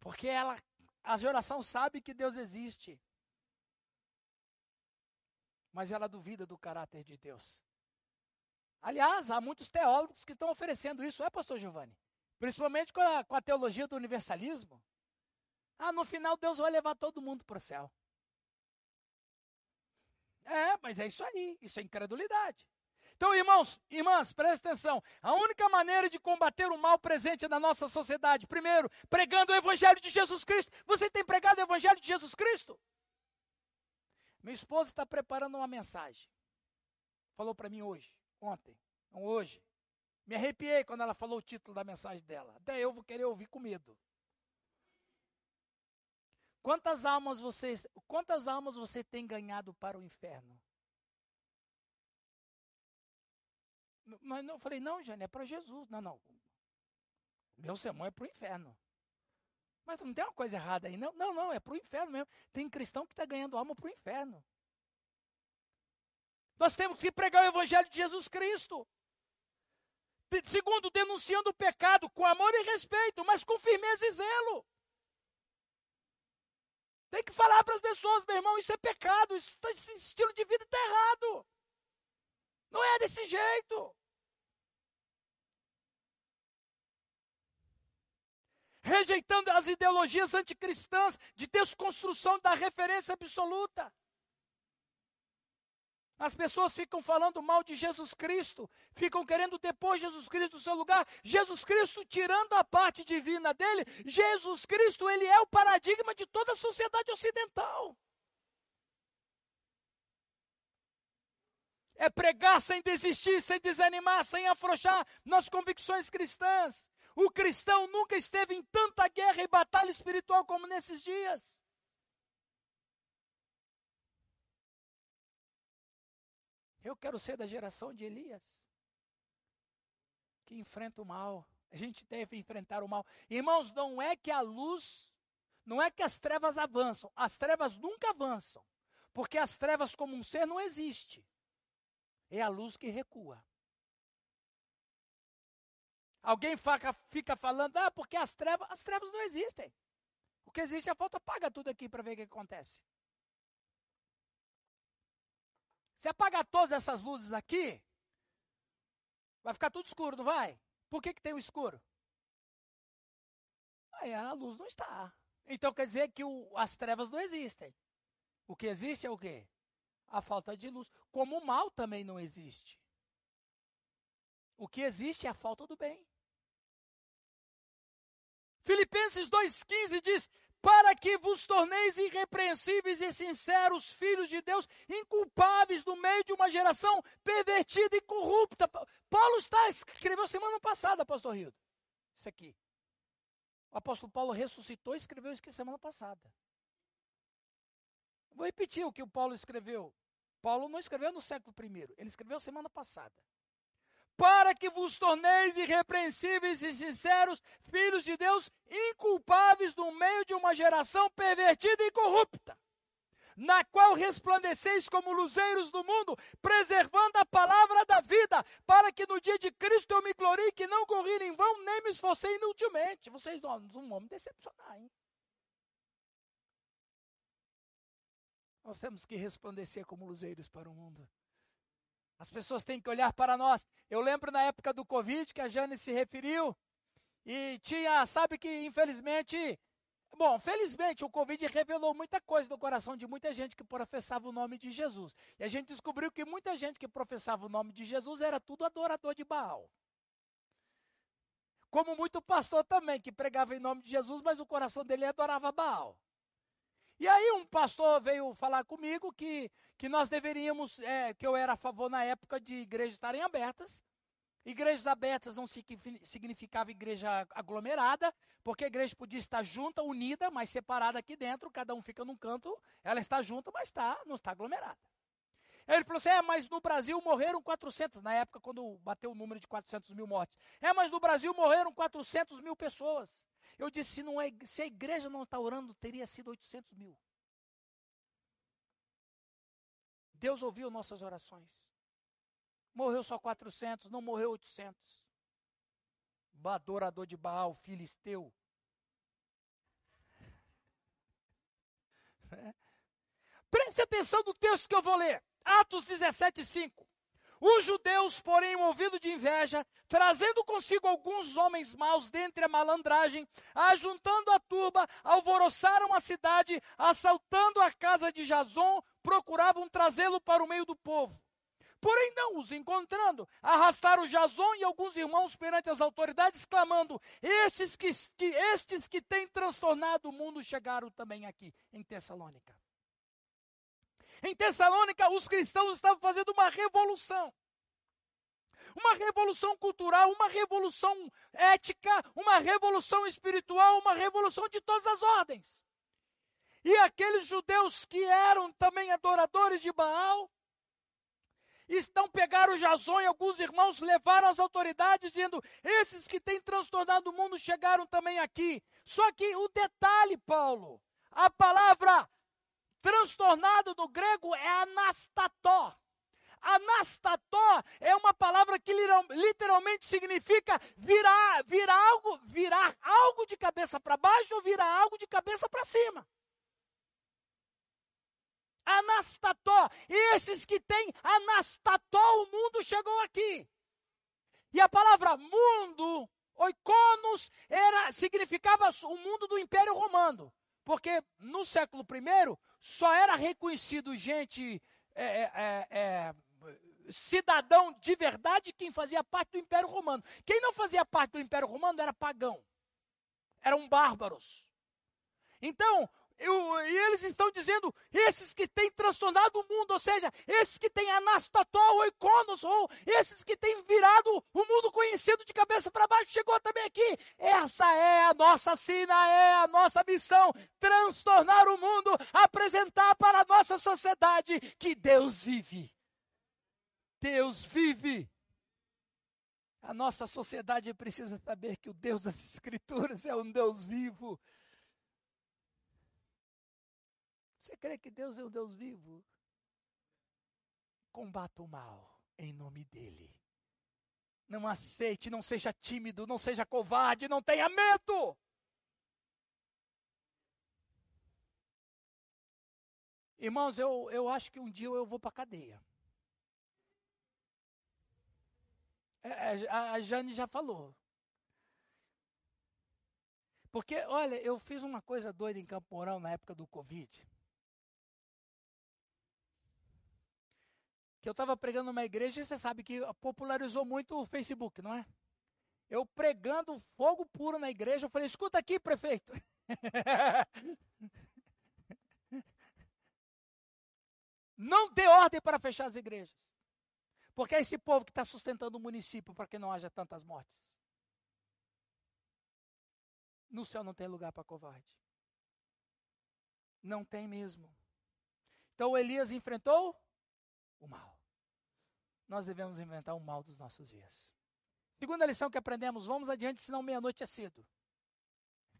Porque ela, a geração sabe que Deus existe. Mas ela duvida do caráter de Deus. Aliás, há muitos teólogos que estão oferecendo isso, é, pastor Giovanni? Principalmente com a, com a teologia do universalismo. Ah, no final Deus vai levar todo mundo para o céu. É, mas é isso aí, isso é incredulidade. Então, irmãos, irmãs, presta atenção. A única maneira de combater o mal presente na nossa sociedade, primeiro, pregando o Evangelho de Jesus Cristo. Você tem pregado o Evangelho de Jesus Cristo? Minha esposa está preparando uma mensagem. Falou para mim hoje ontem, não hoje. Me arrepiei quando ela falou o título da mensagem dela. Até eu vou querer ouvir com medo. Quantas almas você, quantas almas você tem ganhado para o inferno? Mas eu falei, não, Jane, é para Jesus. Não, não. Meu sermão é para o inferno. Mas não tem uma coisa errada aí. Não, não, não é para o inferno mesmo. Tem cristão que está ganhando alma para o inferno. Nós temos que pregar o Evangelho de Jesus Cristo. Segundo, denunciando o pecado com amor e respeito, mas com firmeza e zelo. Tem que falar para as pessoas, meu irmão, isso é pecado, isso, tá, esse estilo de vida está errado. Não é desse jeito. Rejeitando as ideologias anticristãs de desconstrução da referência absoluta. As pessoas ficam falando mal de Jesus Cristo, ficam querendo depor Jesus Cristo do seu lugar. Jesus Cristo tirando a parte divina dele, Jesus Cristo, ele é o paradigma de toda a sociedade ocidental. É pregar sem desistir, sem desanimar, sem afrouxar nas convicções cristãs. O cristão nunca esteve em tanta guerra e batalha espiritual como nesses dias. Eu quero ser da geração de Elias, que enfrenta o mal. A gente deve enfrentar o mal. Irmãos, não é que a luz, não é que as trevas avançam. As trevas nunca avançam. Porque as trevas como um ser não existe. É a luz que recua. Alguém fica, fica falando, ah, porque as trevas, as trevas não existem. O que existe é a falta, apaga tudo aqui para ver o que acontece. Se apagar todas essas luzes aqui, vai ficar tudo escuro, não vai? Por que, que tem o escuro? Aí a luz não está. Então quer dizer que o, as trevas não existem. O que existe é o quê? A falta de luz. Como o mal também não existe. O que existe é a falta do bem. Filipenses 2,15 diz: para que vos torneis irrepreensíveis e sinceros, filhos de Deus, inculpáveis no meio de uma geração pervertida e corrupta. Paulo está, escreveu semana passada, pastor Rio. Isso aqui. O apóstolo Paulo ressuscitou e escreveu isso aqui semana passada. Vou repetir o que o Paulo escreveu. Paulo não escreveu no século I, ele escreveu semana passada para que vos torneis irrepreensíveis e sinceros, filhos de Deus, inculpáveis no meio de uma geração pervertida e corrupta, na qual resplandeceis como luzeiros do mundo, preservando a palavra da vida, para que no dia de Cristo eu me glorie, que não corri em vão, nem me esforcei inutilmente. Vocês não, não vão me decepcionar, hein? Nós temos que resplandecer como luzeiros para o mundo. As pessoas têm que olhar para nós. Eu lembro na época do Covid que a Jane se referiu e tinha, sabe que infelizmente, bom, felizmente o Covid revelou muita coisa no coração de muita gente que professava o nome de Jesus. E a gente descobriu que muita gente que professava o nome de Jesus era tudo adorador de Baal. Como muito pastor também, que pregava em nome de Jesus, mas o coração dele adorava Baal. E aí um pastor veio falar comigo que que nós deveríamos, é, que eu era a favor na época de igrejas estarem abertas. Igrejas abertas não significava igreja aglomerada, porque a igreja podia estar junta, unida, mas separada aqui dentro, cada um fica num canto, ela está junta, mas está, não está aglomerada. Ele falou assim: é, mas no Brasil morreram 400, na época quando bateu o número de 400 mil mortes. É, mas no Brasil morreram 400 mil pessoas. Eu disse: se, não é, se a igreja não está orando, teria sido 800 mil. Deus ouviu nossas orações. Morreu só 400, não morreu 800. Adorador de Baal, filisteu. É. Preste atenção no texto que eu vou ler. Atos 17, 5. Os judeus, porém, movidos de inveja, trazendo consigo alguns homens maus dentre a malandragem, ajuntando a turba, alvoroçaram a cidade, assaltando a casa de Jason, procuravam trazê-lo para o meio do povo. Porém, não os encontrando, arrastaram Jason e alguns irmãos perante as autoridades, clamando: Estes que, que, estes que têm transtornado o mundo chegaram também aqui, em Tessalônica. Em Tessalônica, os cristãos estavam fazendo uma revolução. Uma revolução cultural, uma revolução ética, uma revolução espiritual, uma revolução de todas as ordens. E aqueles judeus que eram também adoradores de Baal, estão pegaram Jason e alguns irmãos levaram as autoridades dizendo: "Esses que têm transtornado o mundo chegaram também aqui". Só que o detalhe, Paulo, a palavra transtornado no grego é anastató. Anastató é uma palavra que literalmente significa virar, virar algo, virar algo de cabeça para baixo ou virar algo de cabeça para cima. Anastató, esses que têm anastató, o mundo chegou aqui. E a palavra mundo, oikonos, era significava o mundo do Império Romano. Porque no século I só era reconhecido gente, é, é, é, é, cidadão de verdade quem fazia parte do Império Romano. Quem não fazia parte do Império Romano era pagão. Eram bárbaros. Então, e eles estão dizendo, esses que têm transtornado o mundo, ou seja, esses que têm anastatol ou iconos, ou esses que têm virado o mundo conhecido de cabeça para baixo, chegou também aqui. Essa é a nossa sina, é a nossa missão, transtornar o mundo, apresentar para a nossa sociedade que Deus vive. Deus vive. A nossa sociedade precisa saber que o Deus das Escrituras é um Deus vivo. Crê que Deus é um Deus vivo? Combata o mal em nome dele. Não aceite, não seja tímido, não seja covarde, não tenha medo. Irmãos, eu, eu acho que um dia eu vou para a cadeia. É, é, a Jane já falou. Porque, olha, eu fiz uma coisa doida em Campo Mourão na época do Covid. Que eu estava pregando numa igreja e você sabe que popularizou muito o Facebook, não é? Eu pregando fogo puro na igreja, eu falei: escuta aqui, prefeito. <laughs> não dê ordem para fechar as igrejas. Porque é esse povo que está sustentando o município para que não haja tantas mortes. No céu não tem lugar para covarde. Não tem mesmo. Então Elias enfrentou o mal. Nós devemos inventar o mal dos nossos dias. Segunda lição que aprendemos, vamos adiante, senão meia-noite é cedo.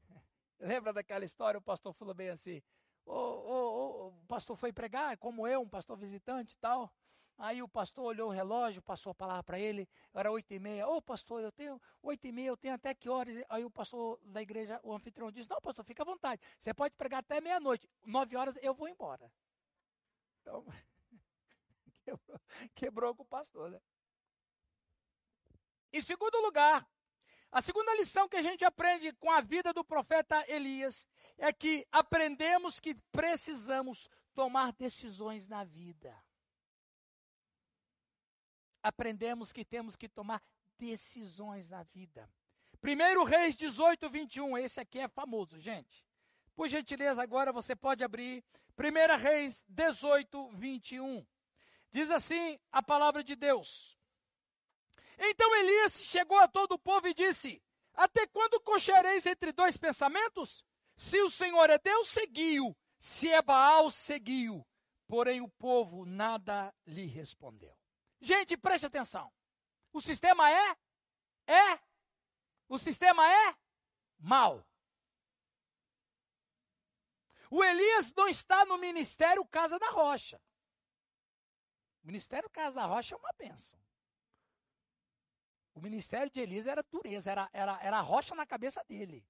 <laughs> Lembra daquela história? O pastor falou bem assim: o, o, o pastor foi pregar, como eu, um pastor visitante e tal. Aí o pastor olhou o relógio, passou a palavra para ele, era oito e meia. Ô pastor, eu tenho oito e meia, eu tenho até que horas? Aí o pastor da igreja, o anfitrião disse, não pastor, fica à vontade, você pode pregar até meia-noite, nove horas eu vou embora. Então, <laughs> quebrou, <laughs> quebrou com o pastor, né? Em segundo lugar, a segunda lição que a gente aprende com a vida do profeta Elias é que aprendemos que precisamos tomar decisões na vida aprendemos que temos que tomar decisões na vida. Primeiro Reis 18, 21, esse aqui é famoso, gente. Por gentileza, agora você pode abrir. Primeira Reis 18, 21. Diz assim a palavra de Deus. Então Elias chegou a todo o povo e disse: Até quando cochereis entre dois pensamentos? Se o Senhor é Deus, seguiu. Se é Baal, seguiu. Porém o povo nada lhe respondeu. Gente, preste atenção. O sistema é? É? O sistema é? Mal. O Elias não está no ministério Casa da Rocha. O ministério Casa da Rocha é uma bênção. O ministério de Elias era dureza, era, era, era rocha na cabeça dele.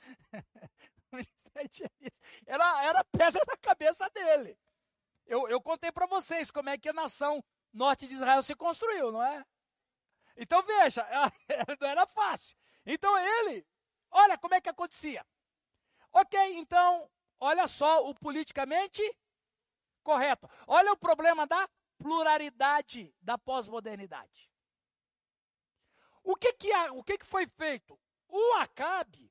<laughs> o ministério de Elias era, era pedra na cabeça dele. Eu, eu contei para vocês como é que a nação norte de Israel se construiu, não é? Então veja, <laughs> não era fácil. Então ele, olha como é que acontecia. Ok, então, olha só o politicamente correto. Olha o problema da pluralidade da pós-modernidade. O que que, o que que foi feito? O Acabe,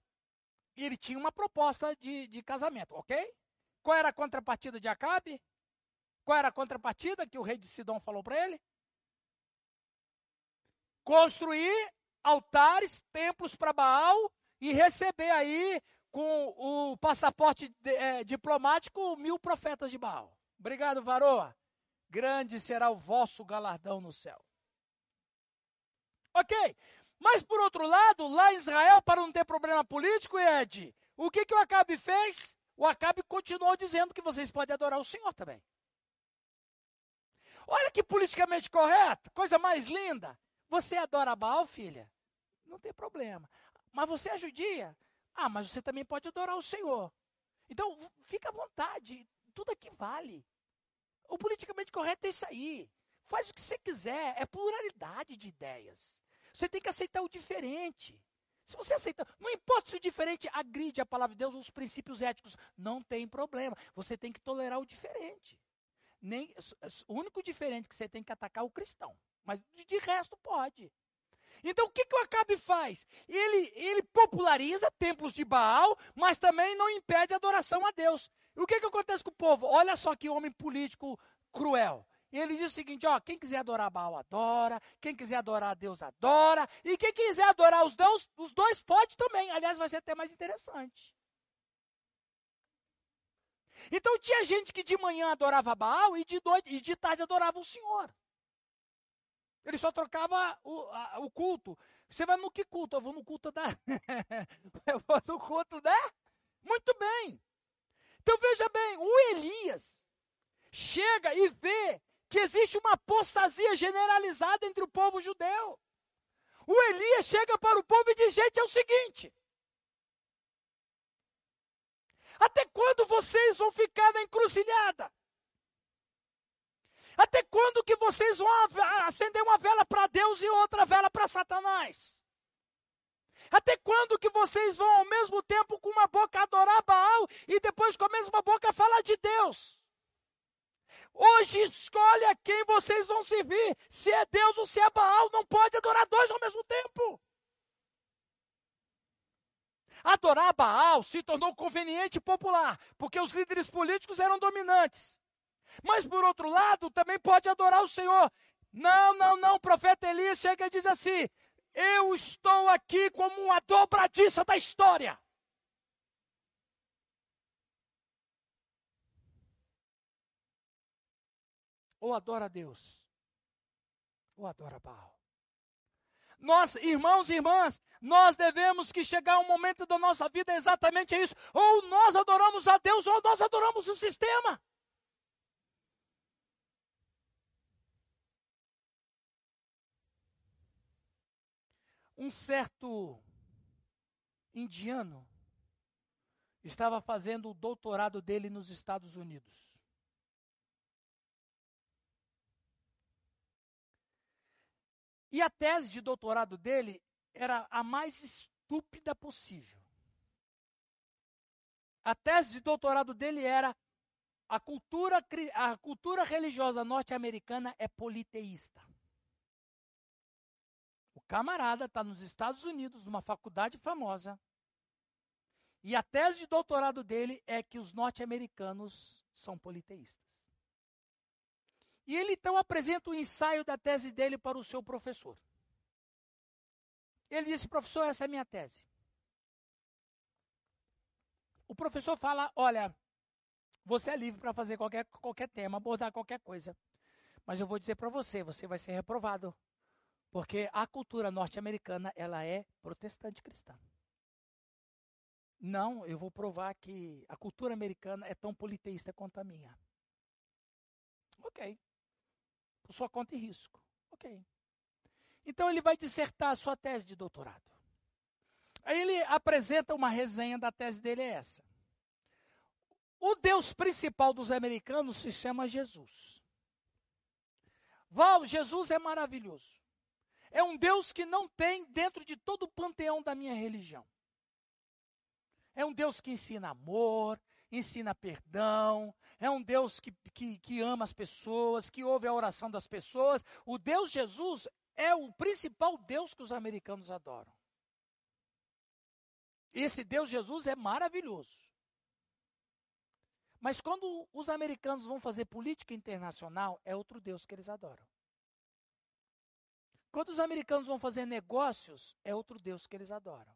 ele tinha uma proposta de, de casamento, ok? Qual era a contrapartida de Acabe? Qual era a contrapartida que o rei de Sidom falou para ele? Construir altares, templos para Baal e receber aí com o passaporte de, é, diplomático mil profetas de Baal. Obrigado, varoa. Grande será o vosso galardão no céu. Ok. Mas por outro lado, lá em Israel, para não ter problema político, Ed, o que, que o Acabe fez? O Acabe continuou dizendo que vocês podem adorar o Senhor também. Olha que politicamente correto, coisa mais linda. Você adora Baal, filha? Não tem problema. Mas você é judia? Ah, mas você também pode adorar o Senhor. Então, fica à vontade, tudo aqui vale. O politicamente correto é isso aí. Faz o que você quiser, é pluralidade de ideias. Você tem que aceitar o diferente. Se você aceita, não importa se o diferente agride a palavra de Deus ou os princípios éticos, não tem problema. Você tem que tolerar o diferente. Nem, o único diferente que você tem que atacar é o cristão. Mas de resto pode. Então o que, que o Acabe faz? Ele, ele populariza templos de Baal, mas também não impede a adoração a Deus. E o que, que acontece com o povo? Olha só que homem político cruel. Ele diz o seguinte: ó, quem quiser adorar Baal, adora. Quem quiser adorar a Deus, adora. E quem quiser adorar os deuses, os dois pode também. Aliás, vai ser até mais interessante. Então tinha gente que de manhã adorava Baal e de, noite, e de tarde adorava o Senhor. Ele só trocava o, a, o culto. Você vai no que culto? Eu vou no culto da. <laughs> eu vou no culto da. Muito bem. Então veja bem, o Elias chega e vê que existe uma apostasia generalizada entre o povo judeu. O Elias chega para o povo e diz: gente, é o seguinte. Até quando vocês vão ficar na encruzilhada? Até quando que vocês vão acender uma vela para Deus e outra vela para Satanás? Até quando que vocês vão ao mesmo tempo com uma boca adorar Baal e depois com a mesma boca falar de Deus? Hoje escolhe a quem vocês vão servir, se é Deus ou se é Baal, não pode adorar dois ao mesmo tempo. Adorar Baal se tornou conveniente e popular, porque os líderes políticos eram dominantes. Mas por outro lado, também pode adorar o Senhor. Não, não, não, o profeta Elias chega e diz assim: Eu estou aqui como uma dobradiça da história. Ou adora a Deus, ou adora Baal. Nós, irmãos e irmãs, nós devemos que chegar um momento da nossa vida exatamente isso. Ou nós adoramos a Deus, ou nós adoramos o sistema. Um certo indiano estava fazendo o doutorado dele nos Estados Unidos. E a tese de doutorado dele era a mais estúpida possível. A tese de doutorado dele era a cultura, a cultura religiosa norte-americana é politeísta. Camarada está nos Estados Unidos, numa faculdade famosa, e a tese de doutorado dele é que os norte-americanos são politeístas. E ele então apresenta o ensaio da tese dele para o seu professor. Ele disse, professor, essa é a minha tese. O professor fala: olha, você é livre para fazer qualquer, qualquer tema, abordar qualquer coisa. Mas eu vou dizer para você, você vai ser reprovado. Porque a cultura norte-americana, ela é protestante cristã. Não, eu vou provar que a cultura americana é tão politeísta quanto a minha. Ok por sua conta e risco. Ok. Então ele vai dissertar a sua tese de doutorado. Aí ele apresenta uma resenha da tese dele é essa. O Deus principal dos americanos se chama Jesus. Val, Jesus é maravilhoso. É um Deus que não tem dentro de todo o panteão da minha religião. É um Deus que ensina amor, ensina perdão, é um Deus que, que, que ama as pessoas, que ouve a oração das pessoas. O Deus Jesus é o principal Deus que os americanos adoram. Esse Deus Jesus é maravilhoso. Mas quando os americanos vão fazer política internacional, é outro Deus que eles adoram. Quando os americanos vão fazer negócios, é outro Deus que eles adoram.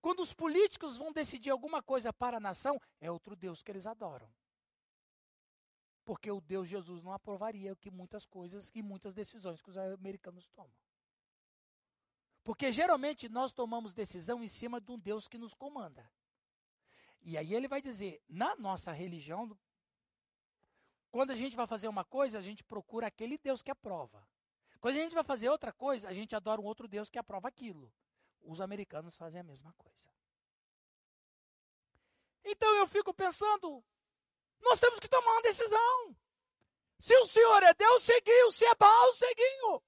Quando os políticos vão decidir alguma coisa para a nação, é outro Deus que eles adoram. Porque o Deus Jesus não aprovaria que muitas coisas e muitas decisões que os americanos tomam. Porque geralmente nós tomamos decisão em cima de um Deus que nos comanda. E aí ele vai dizer, na nossa religião, quando a gente vai fazer uma coisa, a gente procura aquele Deus que aprova. Quando a gente vai fazer outra coisa, a gente adora um outro Deus que aprova aquilo. Os americanos fazem a mesma coisa. Então eu fico pensando, nós temos que tomar uma decisão. Se o Senhor é Deus, seguiu. Se é Baal, seguiu.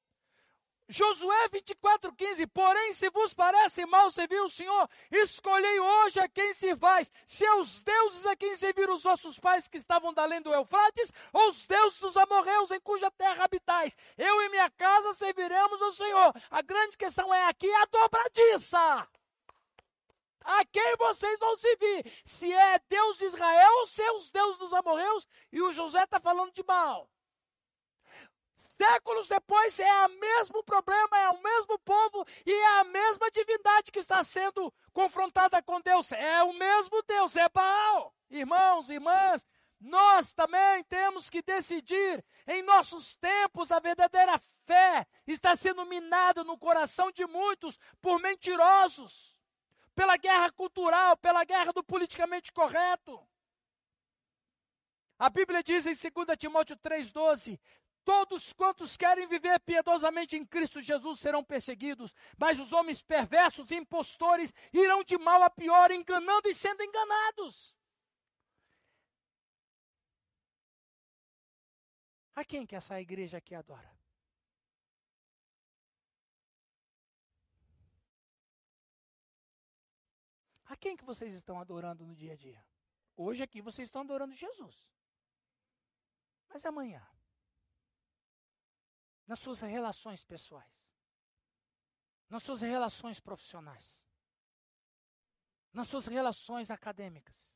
Josué 24,15, porém, se vos parece mal servir o Senhor, escolhei hoje a quem servais, se é os deuses a quem serviram os vossos pais que estavam da além do Eufrates, ou os deuses dos amorreus em cuja terra habitais. Eu e minha casa serviremos ao Senhor. A grande questão é aqui a dobradiça. A quem vocês vão servir? Se é Deus de Israel ou se é os deuses dos amorreus, e o José está falando de Baal. Séculos depois é o mesmo problema, é o mesmo povo e é a mesma divindade que está sendo confrontada com Deus. É o mesmo Deus, é Baal. Irmãos, irmãs, nós também temos que decidir. Em nossos tempos, a verdadeira fé está sendo minada no coração de muitos por mentirosos, pela guerra cultural, pela guerra do politicamente correto. A Bíblia diz em 2 Timóteo 3,12: Todos quantos querem viver piedosamente em Cristo Jesus serão perseguidos, mas os homens perversos e impostores irão de mal a pior, enganando e sendo enganados. A quem que essa igreja aqui adora? A quem que vocês estão adorando no dia a dia? Hoje aqui vocês estão adorando Jesus. Mas amanhã? Nas suas relações pessoais, nas suas relações profissionais, nas suas relações acadêmicas.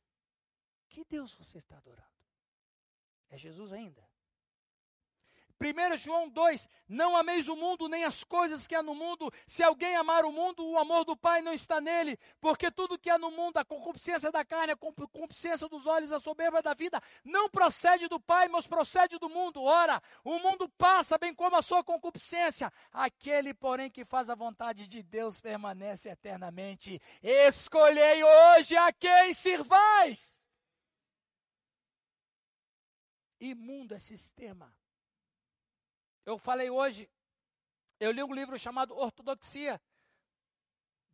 Que Deus você está adorando? É Jesus ainda? 1 João 2: Não ameis o mundo nem as coisas que há no mundo. Se alguém amar o mundo, o amor do Pai não está nele. Porque tudo que há no mundo, a concupiscência da carne, a concupiscência dos olhos, a soberba da vida, não procede do Pai, mas procede do mundo. Ora, o mundo passa, bem como a sua concupiscência. Aquele, porém, que faz a vontade de Deus permanece eternamente. Escolhei hoje a quem sirvais. Imundo é sistema eu falei hoje, eu li um livro chamado Ortodoxia,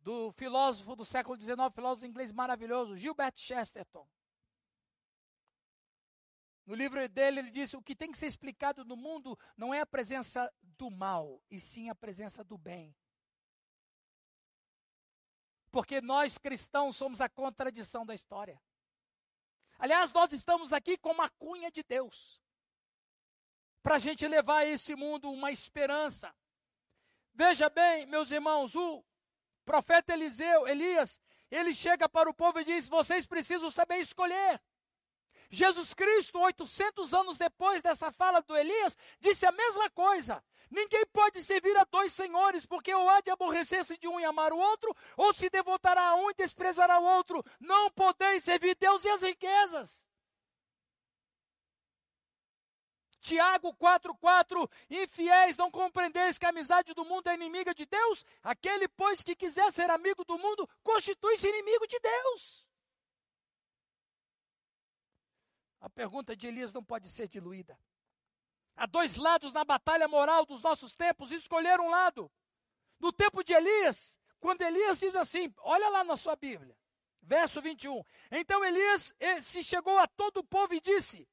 do filósofo do século XIX, filósofo inglês maravilhoso, Gilbert Chesterton. No livro dele, ele disse: o que tem que ser explicado no mundo não é a presença do mal, e sim a presença do bem. Porque nós cristãos somos a contradição da história. Aliás, nós estamos aqui como a cunha de Deus para a gente levar a esse mundo uma esperança. Veja bem, meus irmãos, o profeta Eliseu, Elias, ele chega para o povo e diz: vocês precisam saber escolher. Jesus Cristo, 800 anos depois dessa fala do Elias, disse a mesma coisa. Ninguém pode servir a dois senhores, porque ou há de aborrecer-se de um e amar o outro, ou se devotará a um e desprezará o outro. Não podeis servir Deus e as riquezas. Tiago 4,4: Infiéis, não compreendeis que a amizade do mundo é inimiga de Deus? Aquele, pois, que quiser ser amigo do mundo, constitui-se inimigo de Deus. A pergunta de Elias não pode ser diluída. Há dois lados na batalha moral dos nossos tempos, escolher um lado. No tempo de Elias, quando Elias diz assim, olha lá na sua Bíblia, verso 21. Então Elias eh, se chegou a todo o povo e disse: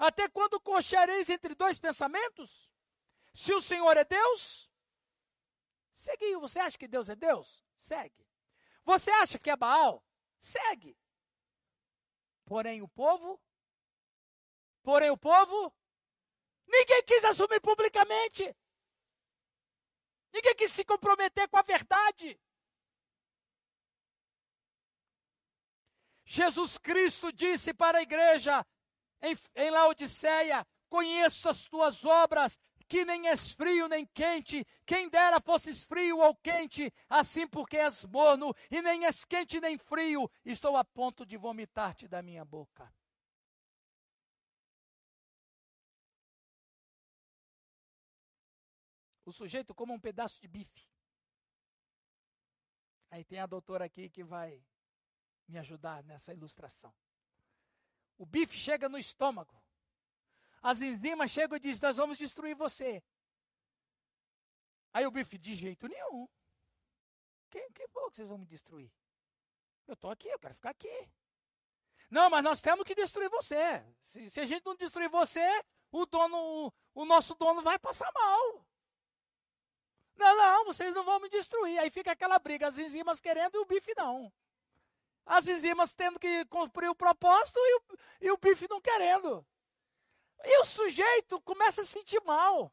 até quando cocheareis entre dois pensamentos? Se o Senhor é Deus, segue. Você acha que Deus é Deus? Segue. Você acha que é Baal? Segue. Porém o povo, porém o povo, ninguém quis assumir publicamente. Ninguém quis se comprometer com a verdade. Jesus Cristo disse para a igreja: em, em Laodiceia, conheço as tuas obras, que nem és frio nem quente, quem dera fosses frio ou quente, assim porque és morno, e nem és quente nem frio, estou a ponto de vomitar-te da minha boca. O sujeito como um pedaço de bife. Aí tem a doutora aqui que vai me ajudar nessa ilustração. O bife chega no estômago. As enzimas chegam e dizem: Nós vamos destruir você. Aí o bife, de jeito nenhum. Quem, quem que vocês vão me destruir? Eu estou aqui, eu quero ficar aqui. Não, mas nós temos que destruir você. Se, se a gente não destruir você, o dono, o nosso dono vai passar mal. Não, não, vocês não vão me destruir. Aí fica aquela briga, as enzimas querendo e o bife não. As enzimas tendo que cumprir o propósito e o, e o bife não querendo. E o sujeito começa a sentir mal.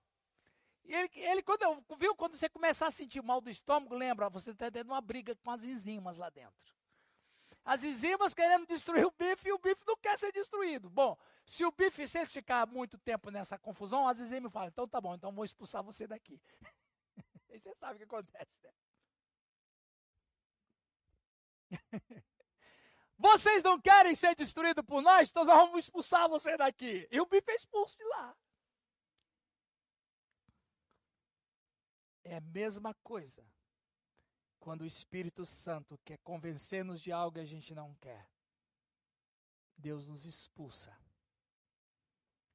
Ele, ele quando, viu, quando você começar a sentir mal do estômago, lembra, você está tendo uma briga com as enzimas lá dentro. As enzimas querendo destruir o bife e o bife não quer ser destruído. Bom, se o bife, se ficar muito tempo nessa confusão, as enzimas falam, então tá bom, então vou expulsar você daqui. <laughs> e você sabe o que acontece, né? <laughs> Vocês não querem ser destruídos por nós, então nós vamos expulsar você daqui. E o bife é expulso de lá. É a mesma coisa quando o Espírito Santo quer convencer-nos de algo que a gente não quer. Deus nos expulsa.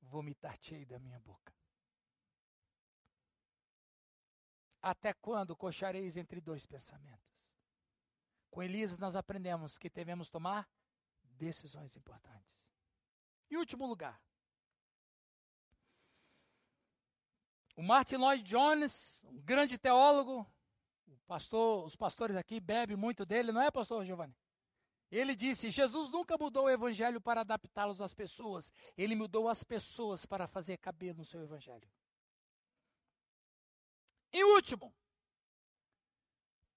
Vomitar-te da minha boca. Até quando coxareis entre dois pensamentos? Com Elias nós aprendemos que devemos tomar decisões importantes. Em último lugar, o Martin Lloyd Jones, um grande teólogo, pastor, os pastores aqui bebem muito dele, não é, pastor Giovanni? Ele disse: Jesus nunca mudou o evangelho para adaptá-los às pessoas, ele mudou as pessoas para fazer caber no seu evangelho. E último,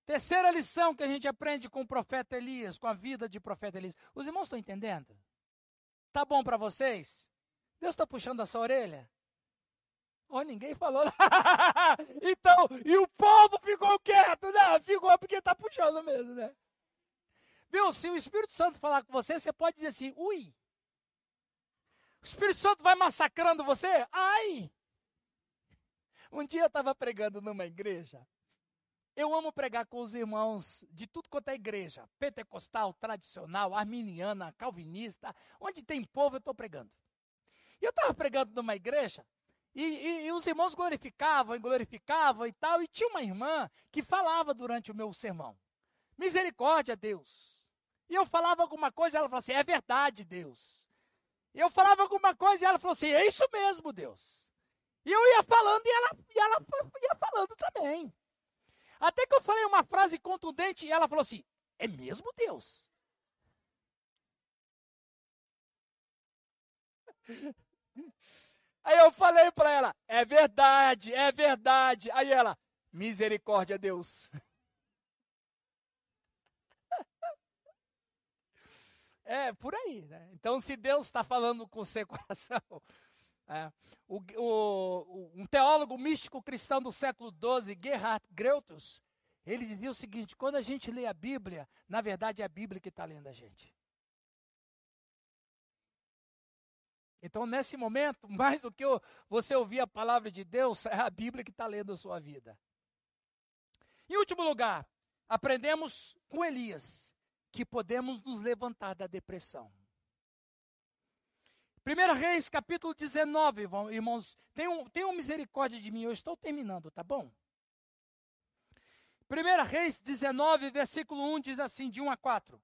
terceira lição que a gente aprende com o profeta Elias, com a vida de profeta Elias. Os irmãos estão entendendo? Tá bom para vocês? Deus está puxando a sua orelha? Oh, ninguém falou. <laughs> então, e o povo ficou quieto, né? Ficou porque está puxando mesmo, né? Viu? Se o Espírito Santo falar com você, você pode dizer assim: ui. O Espírito Santo vai massacrando você? Ai! Um dia eu estava pregando numa igreja. Eu amo pregar com os irmãos de tudo quanto é igreja: pentecostal, tradicional, arminiana, calvinista. Onde tem povo, eu estou pregando. E eu estava pregando numa igreja e, e, e, os irmãos glorificavam, glorificavam e tal. E tinha uma irmã que falava durante o meu sermão: Misericórdia, Deus. E eu falava alguma coisa, ela falou assim: É verdade, Deus. E eu falava alguma coisa e ela falou assim: É isso mesmo, Deus. E eu ia falando e ela, e ela ia falando também. Até que eu falei uma frase contundente e ela falou assim: É mesmo, Deus? <laughs> Aí eu falei para ela: é verdade, é verdade. Aí ela: misericórdia, Deus. <laughs> É, por aí, né? Então, se Deus está falando com o seu coração. É, o, o, um teólogo místico cristão do século XII, Gerhard Greutus, ele dizia o seguinte: quando a gente lê a Bíblia, na verdade é a Bíblia que está lendo a gente. Então, nesse momento, <laughs> mais do que você ouvir a palavra de Deus, é a Bíblia que está lendo a sua vida. Em último lugar, aprendemos com Elias que podemos nos levantar da depressão. 1 Reis, capítulo 19, irmãos, tenham, tenham misericórdia de mim, eu estou terminando, tá bom? 1 Reis 19, versículo 1 diz assim, de 1 a 4.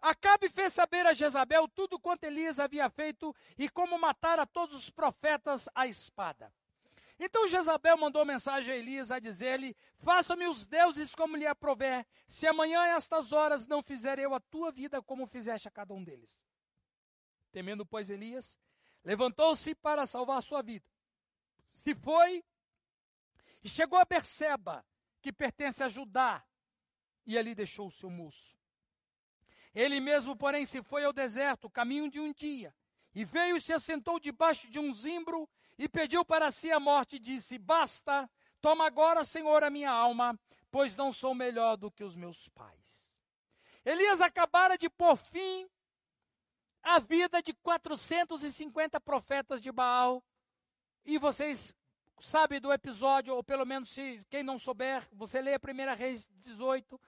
Acabe fez saber a Jezabel tudo quanto Elias havia feito e como matar a todos os profetas à espada. Então Jezabel mandou mensagem a Elias a dizer-lhe: Faça-me os deuses como lhe aprover, se amanhã a estas horas não fizer eu a tua vida como fizeste a cada um deles. Temendo, pois, Elias, levantou-se para salvar sua vida. Se foi e chegou a Berseba, que pertence a Judá, e ali deixou o seu moço. Ele mesmo, porém, se foi ao deserto, caminho de um dia, e veio e se assentou debaixo de um zimbro e pediu para si a morte e disse: Basta, toma agora, Senhor, a minha alma, pois não sou melhor do que os meus pais. Elias acabara de pôr fim à vida de 450 profetas de Baal. E vocês sabem do episódio, ou pelo menos se quem não souber, você lê a 1 Reis 18,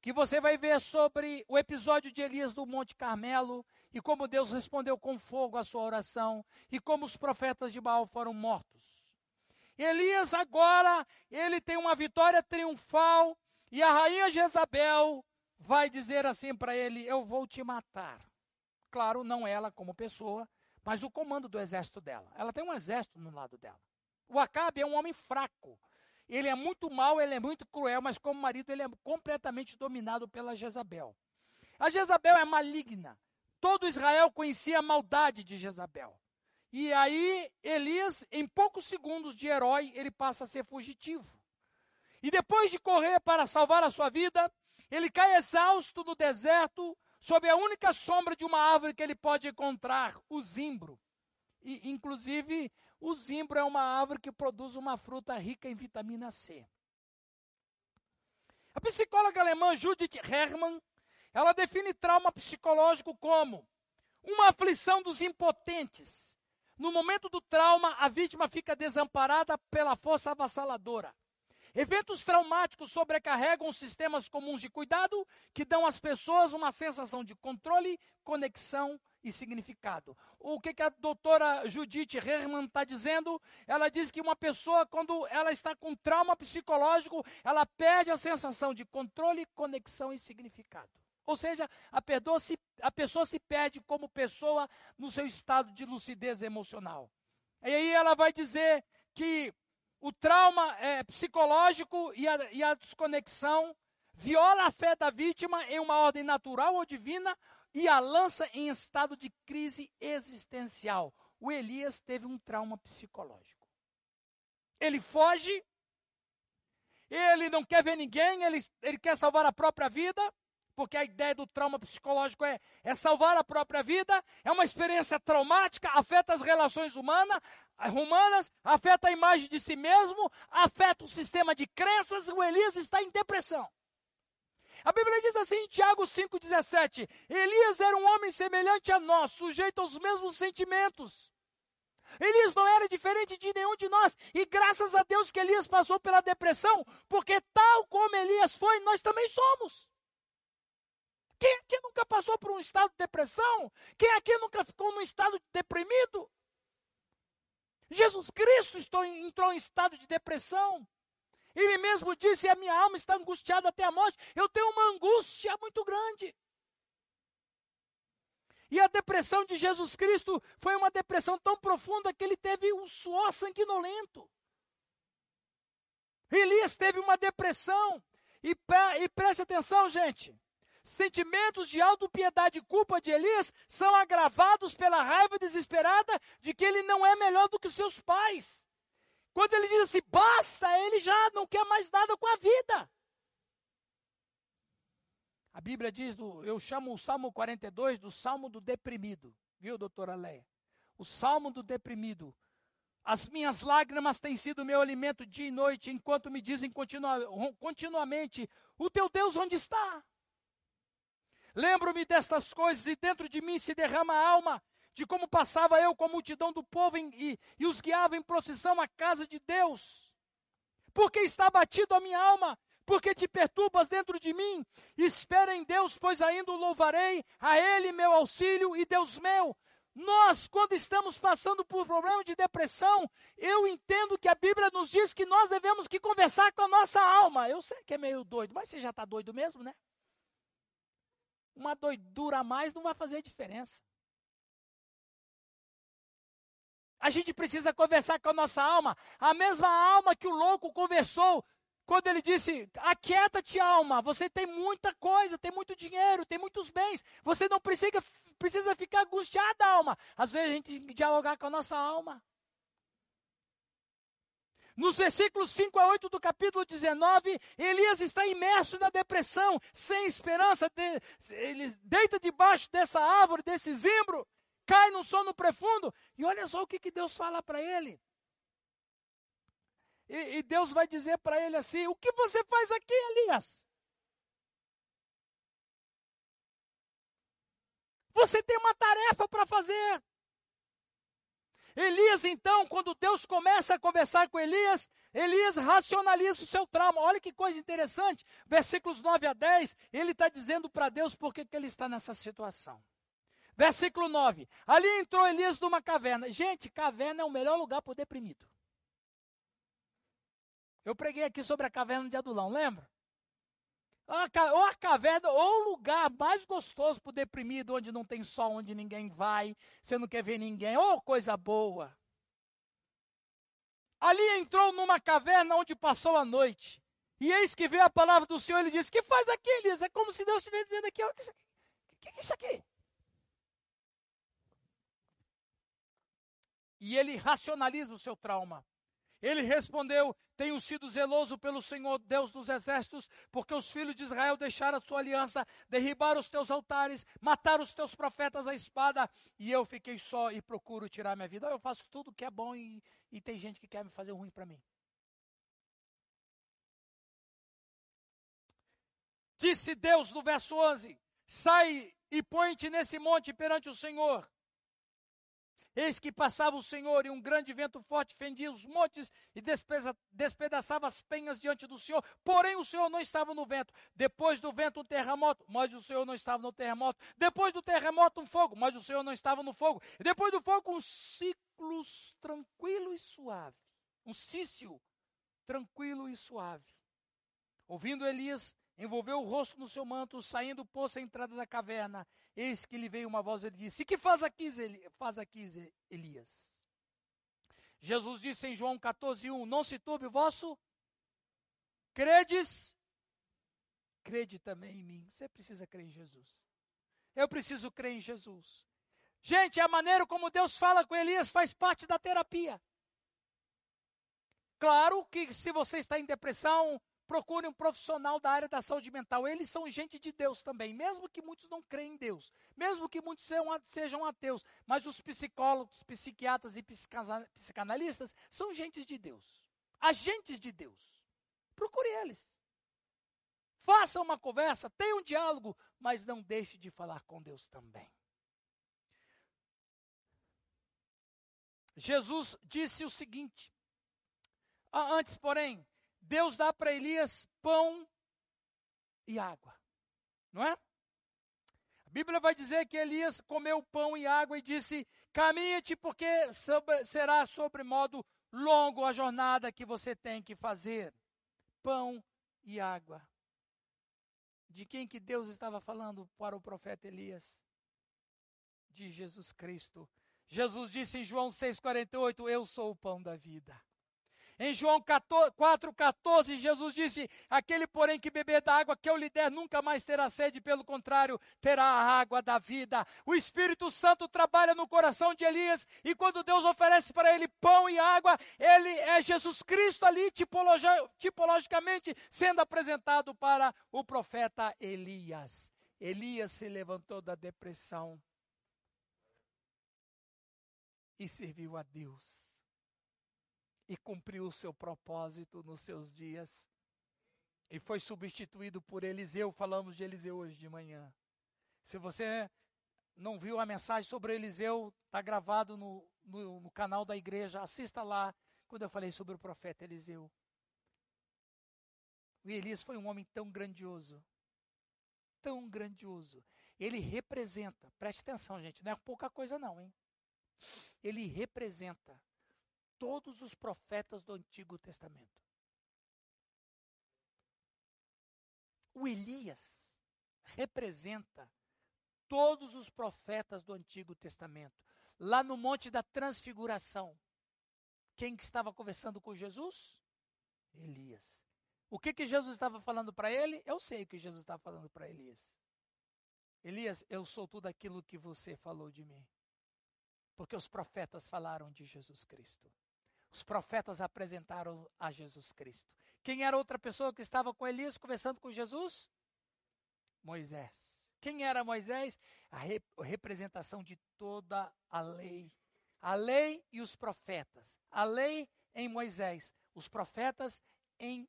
que você vai ver sobre o episódio de Elias do Monte Carmelo e como Deus respondeu com fogo à sua oração e como os profetas de Baal foram mortos. Elias agora, ele tem uma vitória triunfal e a rainha Jezabel vai dizer assim para ele: Eu vou te matar. Claro, não ela como pessoa, mas o comando do exército dela. Ela tem um exército no lado dela. O Acabe é um homem fraco. ele é muito mau, ele é muito cruel, mas como marido ele é completamente dominado pela Jezabel. A Jezabel é maligna. Todo Israel conhecia a maldade de Jezabel. E aí, Elias, em poucos segundos de herói, ele passa a ser fugitivo. E depois de correr para salvar a sua vida, ele cai exausto no deserto, sob a única sombra de uma árvore que ele pode encontrar, o zimbro. E, inclusive, o zimbro é uma árvore que produz uma fruta rica em vitamina C. A psicóloga alemã Judith Hermann, ela define trauma psicológico como uma aflição dos impotentes. No momento do trauma, a vítima fica desamparada pela força avassaladora. Eventos traumáticos sobrecarregam sistemas comuns de cuidado que dão às pessoas uma sensação de controle, conexão e significado. O que, que a doutora Judith Herman está dizendo? Ela diz que uma pessoa, quando ela está com trauma psicológico, ela perde a sensação de controle, conexão e significado. Ou seja, a, se, a pessoa se perde como pessoa no seu estado de lucidez emocional. E aí ela vai dizer que o trauma é, psicológico e a, e a desconexão viola a fé da vítima em uma ordem natural ou divina e a lança em estado de crise existencial. O Elias teve um trauma psicológico. Ele foge, ele não quer ver ninguém, ele, ele quer salvar a própria vida, porque a ideia do trauma psicológico é, é salvar a própria vida, é uma experiência traumática, afeta as relações humanas, humanas, afeta a imagem de si mesmo, afeta o sistema de crenças, o Elias está em depressão. A Bíblia diz assim em Tiago 5,17: Elias era um homem semelhante a nós, sujeito aos mesmos sentimentos. Elias não era diferente de nenhum de nós, e graças a Deus que Elias passou pela depressão, porque tal como Elias foi, nós também somos. Quem aqui nunca passou por um estado de depressão? Quem aqui nunca ficou num estado deprimido? Jesus Cristo entrou em estado de depressão. Ele mesmo disse: A minha alma está angustiada até a morte. Eu tenho uma angústia muito grande. E a depressão de Jesus Cristo foi uma depressão tão profunda que ele teve um suor sanguinolento. Elias teve uma depressão. E, e preste atenção, gente. Sentimentos de autopiedade e culpa de Elias são agravados pela raiva desesperada de que ele não é melhor do que os seus pais. Quando ele diz assim, basta, ele já não quer mais nada com a vida. A Bíblia diz, do, eu chamo o Salmo 42 do Salmo do deprimido. Viu, doutora Leia? O Salmo do deprimido. As minhas lágrimas têm sido meu alimento dia e noite, enquanto me dizem continua, continuamente: O teu Deus onde está? Lembro-me destas coisas e dentro de mim se derrama a alma de como passava eu com a multidão do povo em, e, e os guiava em procissão à casa de Deus. Porque está batido a minha alma, porque te perturbas dentro de mim. Espera em Deus, pois ainda o louvarei, a Ele meu auxílio e Deus meu. Nós, quando estamos passando por problema de depressão, eu entendo que a Bíblia nos diz que nós devemos que conversar com a nossa alma. Eu sei que é meio doido, mas você já está doido mesmo, né? Uma doidura a mais não vai fazer diferença. A gente precisa conversar com a nossa alma, a mesma alma que o louco conversou quando ele disse: Aquieta-te, alma, você tem muita coisa, tem muito dinheiro, tem muitos bens, você não precisa, precisa ficar angustiada, alma. Às vezes a gente tem que dialogar com a nossa alma. Nos versículos 5 a 8 do capítulo 19, Elias está imerso na depressão, sem esperança. De, ele deita debaixo dessa árvore, desse zimbro, cai num sono profundo. E olha só o que, que Deus fala para ele. E, e Deus vai dizer para ele assim: O que você faz aqui, Elias? Você tem uma tarefa para fazer. Elias, então, quando Deus começa a conversar com Elias, Elias racionaliza o seu trauma. Olha que coisa interessante. Versículos 9 a 10, ele está dizendo para Deus por que ele está nessa situação. Versículo 9: Ali entrou Elias numa caverna. Gente, caverna é o melhor lugar para o deprimido. Eu preguei aqui sobre a caverna de Adulão, lembra? Ou a caverna, ou o lugar mais gostoso para o deprimido, onde não tem sol, onde ninguém vai, você não quer ver ninguém, ou coisa boa. Ali entrou numa caverna onde passou a noite. E eis que veio a palavra do Senhor, ele disse: Que faz aqui, Elias? É como se Deus estivesse dizendo aqui: O que, que é isso aqui? E ele racionaliza o seu trauma. Ele respondeu: Tenho sido zeloso pelo Senhor Deus dos exércitos, porque os filhos de Israel deixaram a sua aliança, derribaram os teus altares, mataram os teus profetas à espada, e eu fiquei só e procuro tirar minha vida. Eu faço tudo que é bom e, e tem gente que quer me fazer ruim para mim. Disse Deus no verso 11: Sai e põe-te nesse monte perante o Senhor. Eis que passava o Senhor e um grande vento forte fendia os montes e despedaçava as penhas diante do Senhor. Porém, o Senhor não estava no vento. Depois do vento, um terremoto, mas o Senhor não estava no terremoto. Depois do terremoto, um fogo, mas o Senhor não estava no fogo. E depois do fogo, um ciclo tranquilo e suave. Um cício tranquilo e suave. Ouvindo Elias, envolveu o rosto no seu manto, saindo do poço à entrada da caverna. Eis que lhe veio uma voz e disse: Que faz aqui, faz aqui Elias? Jesus disse em João 14:1: Não se turbe o vosso credes? Crede também em mim. Você precisa crer em Jesus. Eu preciso crer em Jesus. Gente, a maneira como Deus fala com Elias faz parte da terapia. Claro que se você está em depressão, procure um profissional da área da saúde mental. Eles são gente de Deus também, mesmo que muitos não creem em Deus, mesmo que muitos sejam ateus, mas os psicólogos, psiquiatras e psicanalistas são gente de Deus, agentes de Deus. Procure eles. Faça uma conversa, tenha um diálogo, mas não deixe de falar com Deus também. Jesus disse o seguinte: antes, porém, Deus dá para Elias pão e água. Não é? A Bíblia vai dizer que Elias comeu pão e água e disse: Caminhe-te, porque sobre, será sobre modo longo a jornada que você tem que fazer. Pão e água. De quem que Deus estava falando para o profeta Elias? De Jesus Cristo. Jesus disse em João 6,48: Eu sou o pão da vida. Em João 4,14, Jesus disse: Aquele, porém, que beber da água que eu lhe der nunca mais terá sede, pelo contrário, terá a água da vida. O Espírito Santo trabalha no coração de Elias, e quando Deus oferece para ele pão e água, ele é Jesus Cristo ali, tipologi tipologicamente, sendo apresentado para o profeta Elias. Elias se levantou da depressão e serviu a Deus e cumpriu o seu propósito nos seus dias. E foi substituído por Eliseu. Falamos de Eliseu hoje de manhã. Se você não viu a mensagem sobre Eliseu, está gravado no, no, no, canal da igreja. Assista lá, quando eu falei sobre o profeta Eliseu. O Elias foi um homem tão grandioso. Tão grandioso. Ele representa, preste atenção, gente, não é pouca coisa, não, hein? Ele representa todos os profetas do Antigo Testamento. O Elias representa todos os profetas do Antigo Testamento. Lá no Monte da Transfiguração, quem que estava conversando com Jesus? Elias. O que, que Jesus estava falando para ele? Eu sei o que Jesus estava falando para Elias. Elias, eu sou tudo aquilo que você falou de mim. Porque os profetas falaram de Jesus Cristo. Os profetas apresentaram a Jesus Cristo. Quem era outra pessoa que estava com Elias conversando com Jesus? Moisés. Quem era Moisés? A, rep representação de toda a lei. A lei e os profetas. A lei em Moisés, os profetas em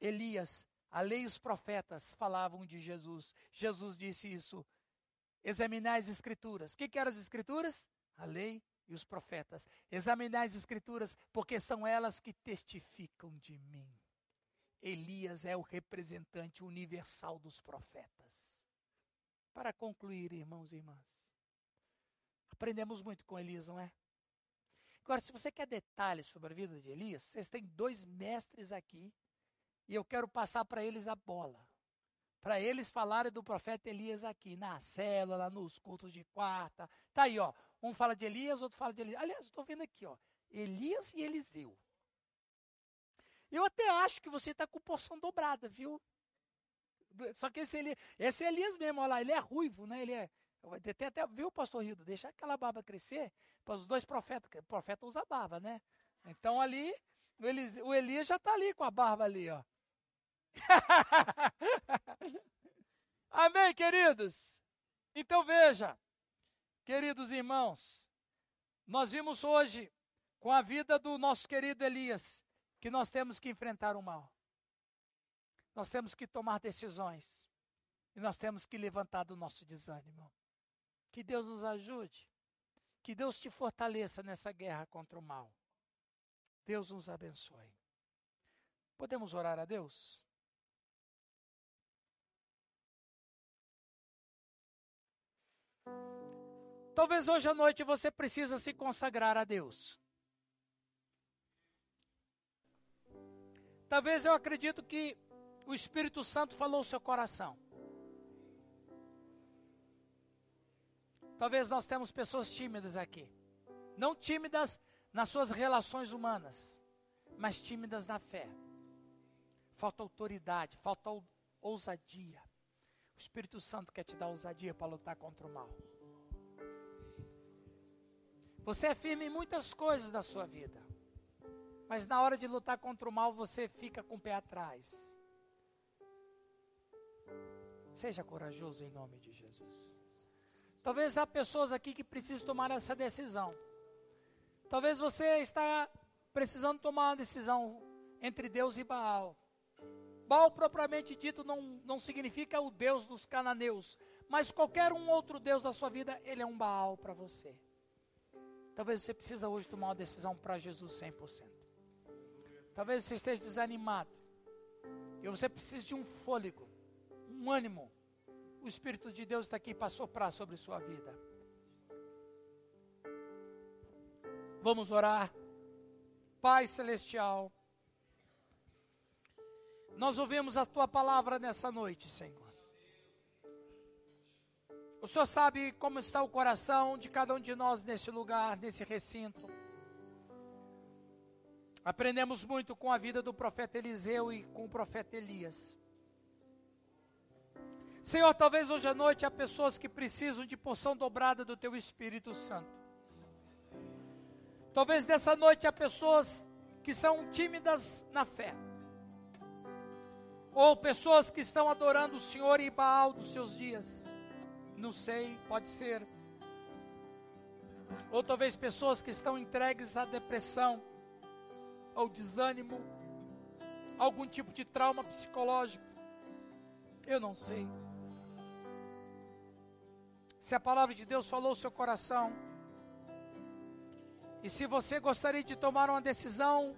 Elias. A lei e os profetas falavam de Jesus. Jesus disse isso. Examinar as escrituras. O que, que eram as escrituras? A lei e os profetas. Examinai as escrituras, porque são elas que testificam de mim. Elias é o representante universal dos profetas. Para concluir, irmãos e irmãs, aprendemos muito com Elias, não é? Agora, se você quer detalhes sobre a vida de Elias, vocês têm dois mestres aqui, e eu quero passar para eles a bola. Para eles falarem do profeta Elias aqui, na célula, nos cultos de quarta. Tá aí, ó. Um fala de Elias, outro fala de Elias. Aliás, estou vendo aqui, ó. Elias e Eliseu. Eu até acho que você está com porção dobrada, viu? Só que esse, Elias, esse Elias mesmo, olha lá, ele é ruivo, né? Ele é. Tem até, viu, pastor Rildo? Deixar aquela barba crescer para os dois profetas. O profeta usa barba, né? Então ali, o Elias, o Elias já está ali com a barba ali, ó. <laughs> Amém, queridos? Então veja, queridos irmãos, nós vimos hoje, com a vida do nosso querido Elias, que nós temos que enfrentar o mal. Nós temos que tomar decisões. E nós temos que levantar do nosso desânimo. Que Deus nos ajude. Que Deus te fortaleça nessa guerra contra o mal. Deus nos abençoe. Podemos orar a Deus? Talvez hoje à noite você precisa se consagrar a Deus. Talvez eu acredito que o Espírito Santo falou o seu coração. Talvez nós temos pessoas tímidas aqui. Não tímidas nas suas relações humanas, mas tímidas na fé. Falta autoridade, falta ousadia. O Espírito Santo quer te dar ousadia para lutar contra o mal. Você é firme em muitas coisas da sua vida. Mas na hora de lutar contra o mal, você fica com o pé atrás. Seja corajoso em nome de Jesus. Talvez há pessoas aqui que precisam tomar essa decisão. Talvez você está precisando tomar uma decisão entre Deus e Baal. Baal, propriamente dito, não, não significa o Deus dos cananeus, mas qualquer um outro Deus da sua vida, ele é um Baal para você. Talvez você precisa hoje tomar uma decisão para Jesus 100%. Talvez você esteja desanimado. E você precisa de um fôlego, um ânimo. O Espírito de Deus está aqui para soprar sobre sua vida. Vamos orar. Pai Celestial, nós ouvimos a tua palavra nessa noite, Senhor. O Senhor sabe como está o coração de cada um de nós nesse lugar, nesse recinto. Aprendemos muito com a vida do profeta Eliseu e com o profeta Elias. Senhor, talvez hoje à noite há pessoas que precisam de porção dobrada do Teu Espírito Santo. Talvez nessa noite há pessoas que são tímidas na fé. Ou pessoas que estão adorando o Senhor e Baal dos seus dias não sei, pode ser. Ou talvez pessoas que estão entregues à depressão, ao desânimo, algum tipo de trauma psicológico. Eu não sei. Se a palavra de Deus falou o seu coração, e se você gostaria de tomar uma decisão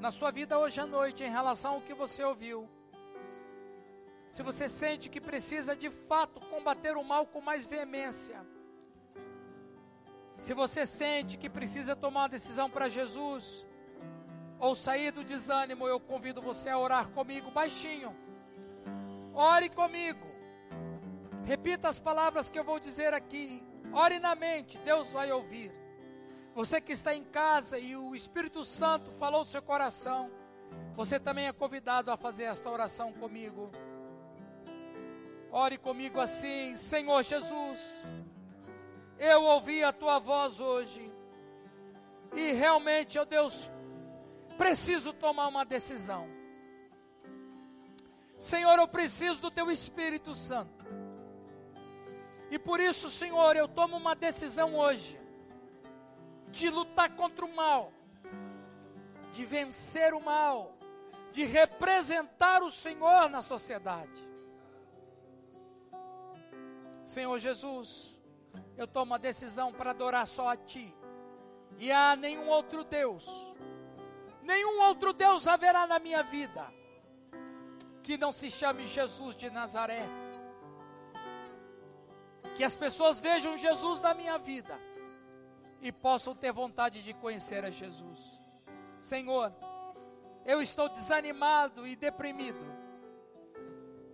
na sua vida hoje à noite em relação ao que você ouviu, se você sente que precisa de fato combater o mal com mais veemência, se você sente que precisa tomar uma decisão para Jesus, ou sair do desânimo, eu convido você a orar comigo baixinho. Ore comigo. Repita as palavras que eu vou dizer aqui. Ore na mente, Deus vai ouvir. Você que está em casa e o Espírito Santo falou o seu coração, você também é convidado a fazer esta oração comigo. Ore comigo assim, Senhor Jesus. Eu ouvi a tua voz hoje. E realmente, ó Deus, preciso tomar uma decisão. Senhor, eu preciso do teu Espírito Santo. E por isso, Senhor, eu tomo uma decisão hoje de lutar contra o mal, de vencer o mal, de representar o Senhor na sociedade. Senhor Jesus, eu tomo a decisão para adorar só a Ti. E a nenhum outro Deus, nenhum outro Deus haverá na minha vida que não se chame Jesus de Nazaré. Que as pessoas vejam Jesus na minha vida e possam ter vontade de conhecer a Jesus. Senhor, eu estou desanimado e deprimido,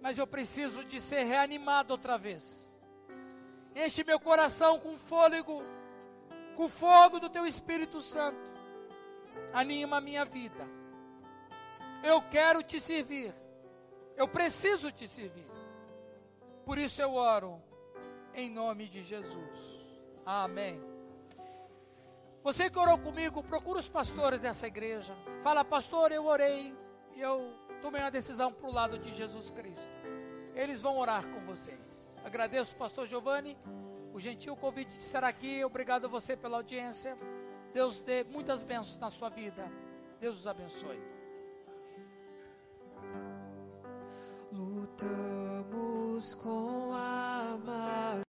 mas eu preciso de ser reanimado outra vez. Enche meu coração com fôlego, com fogo do teu Espírito Santo. Anima a minha vida. Eu quero te servir. Eu preciso te servir. Por isso eu oro em nome de Jesus. Amém. Você que orou comigo, procura os pastores dessa igreja. Fala, pastor, eu orei e eu tomei a decisão para o lado de Jesus Cristo. Eles vão orar com vocês. Agradeço, pastor Giovanni, o gentil convite de estar aqui. Obrigado a você pela audiência. Deus dê muitas bênçãos na sua vida. Deus os abençoe. Lutamos com a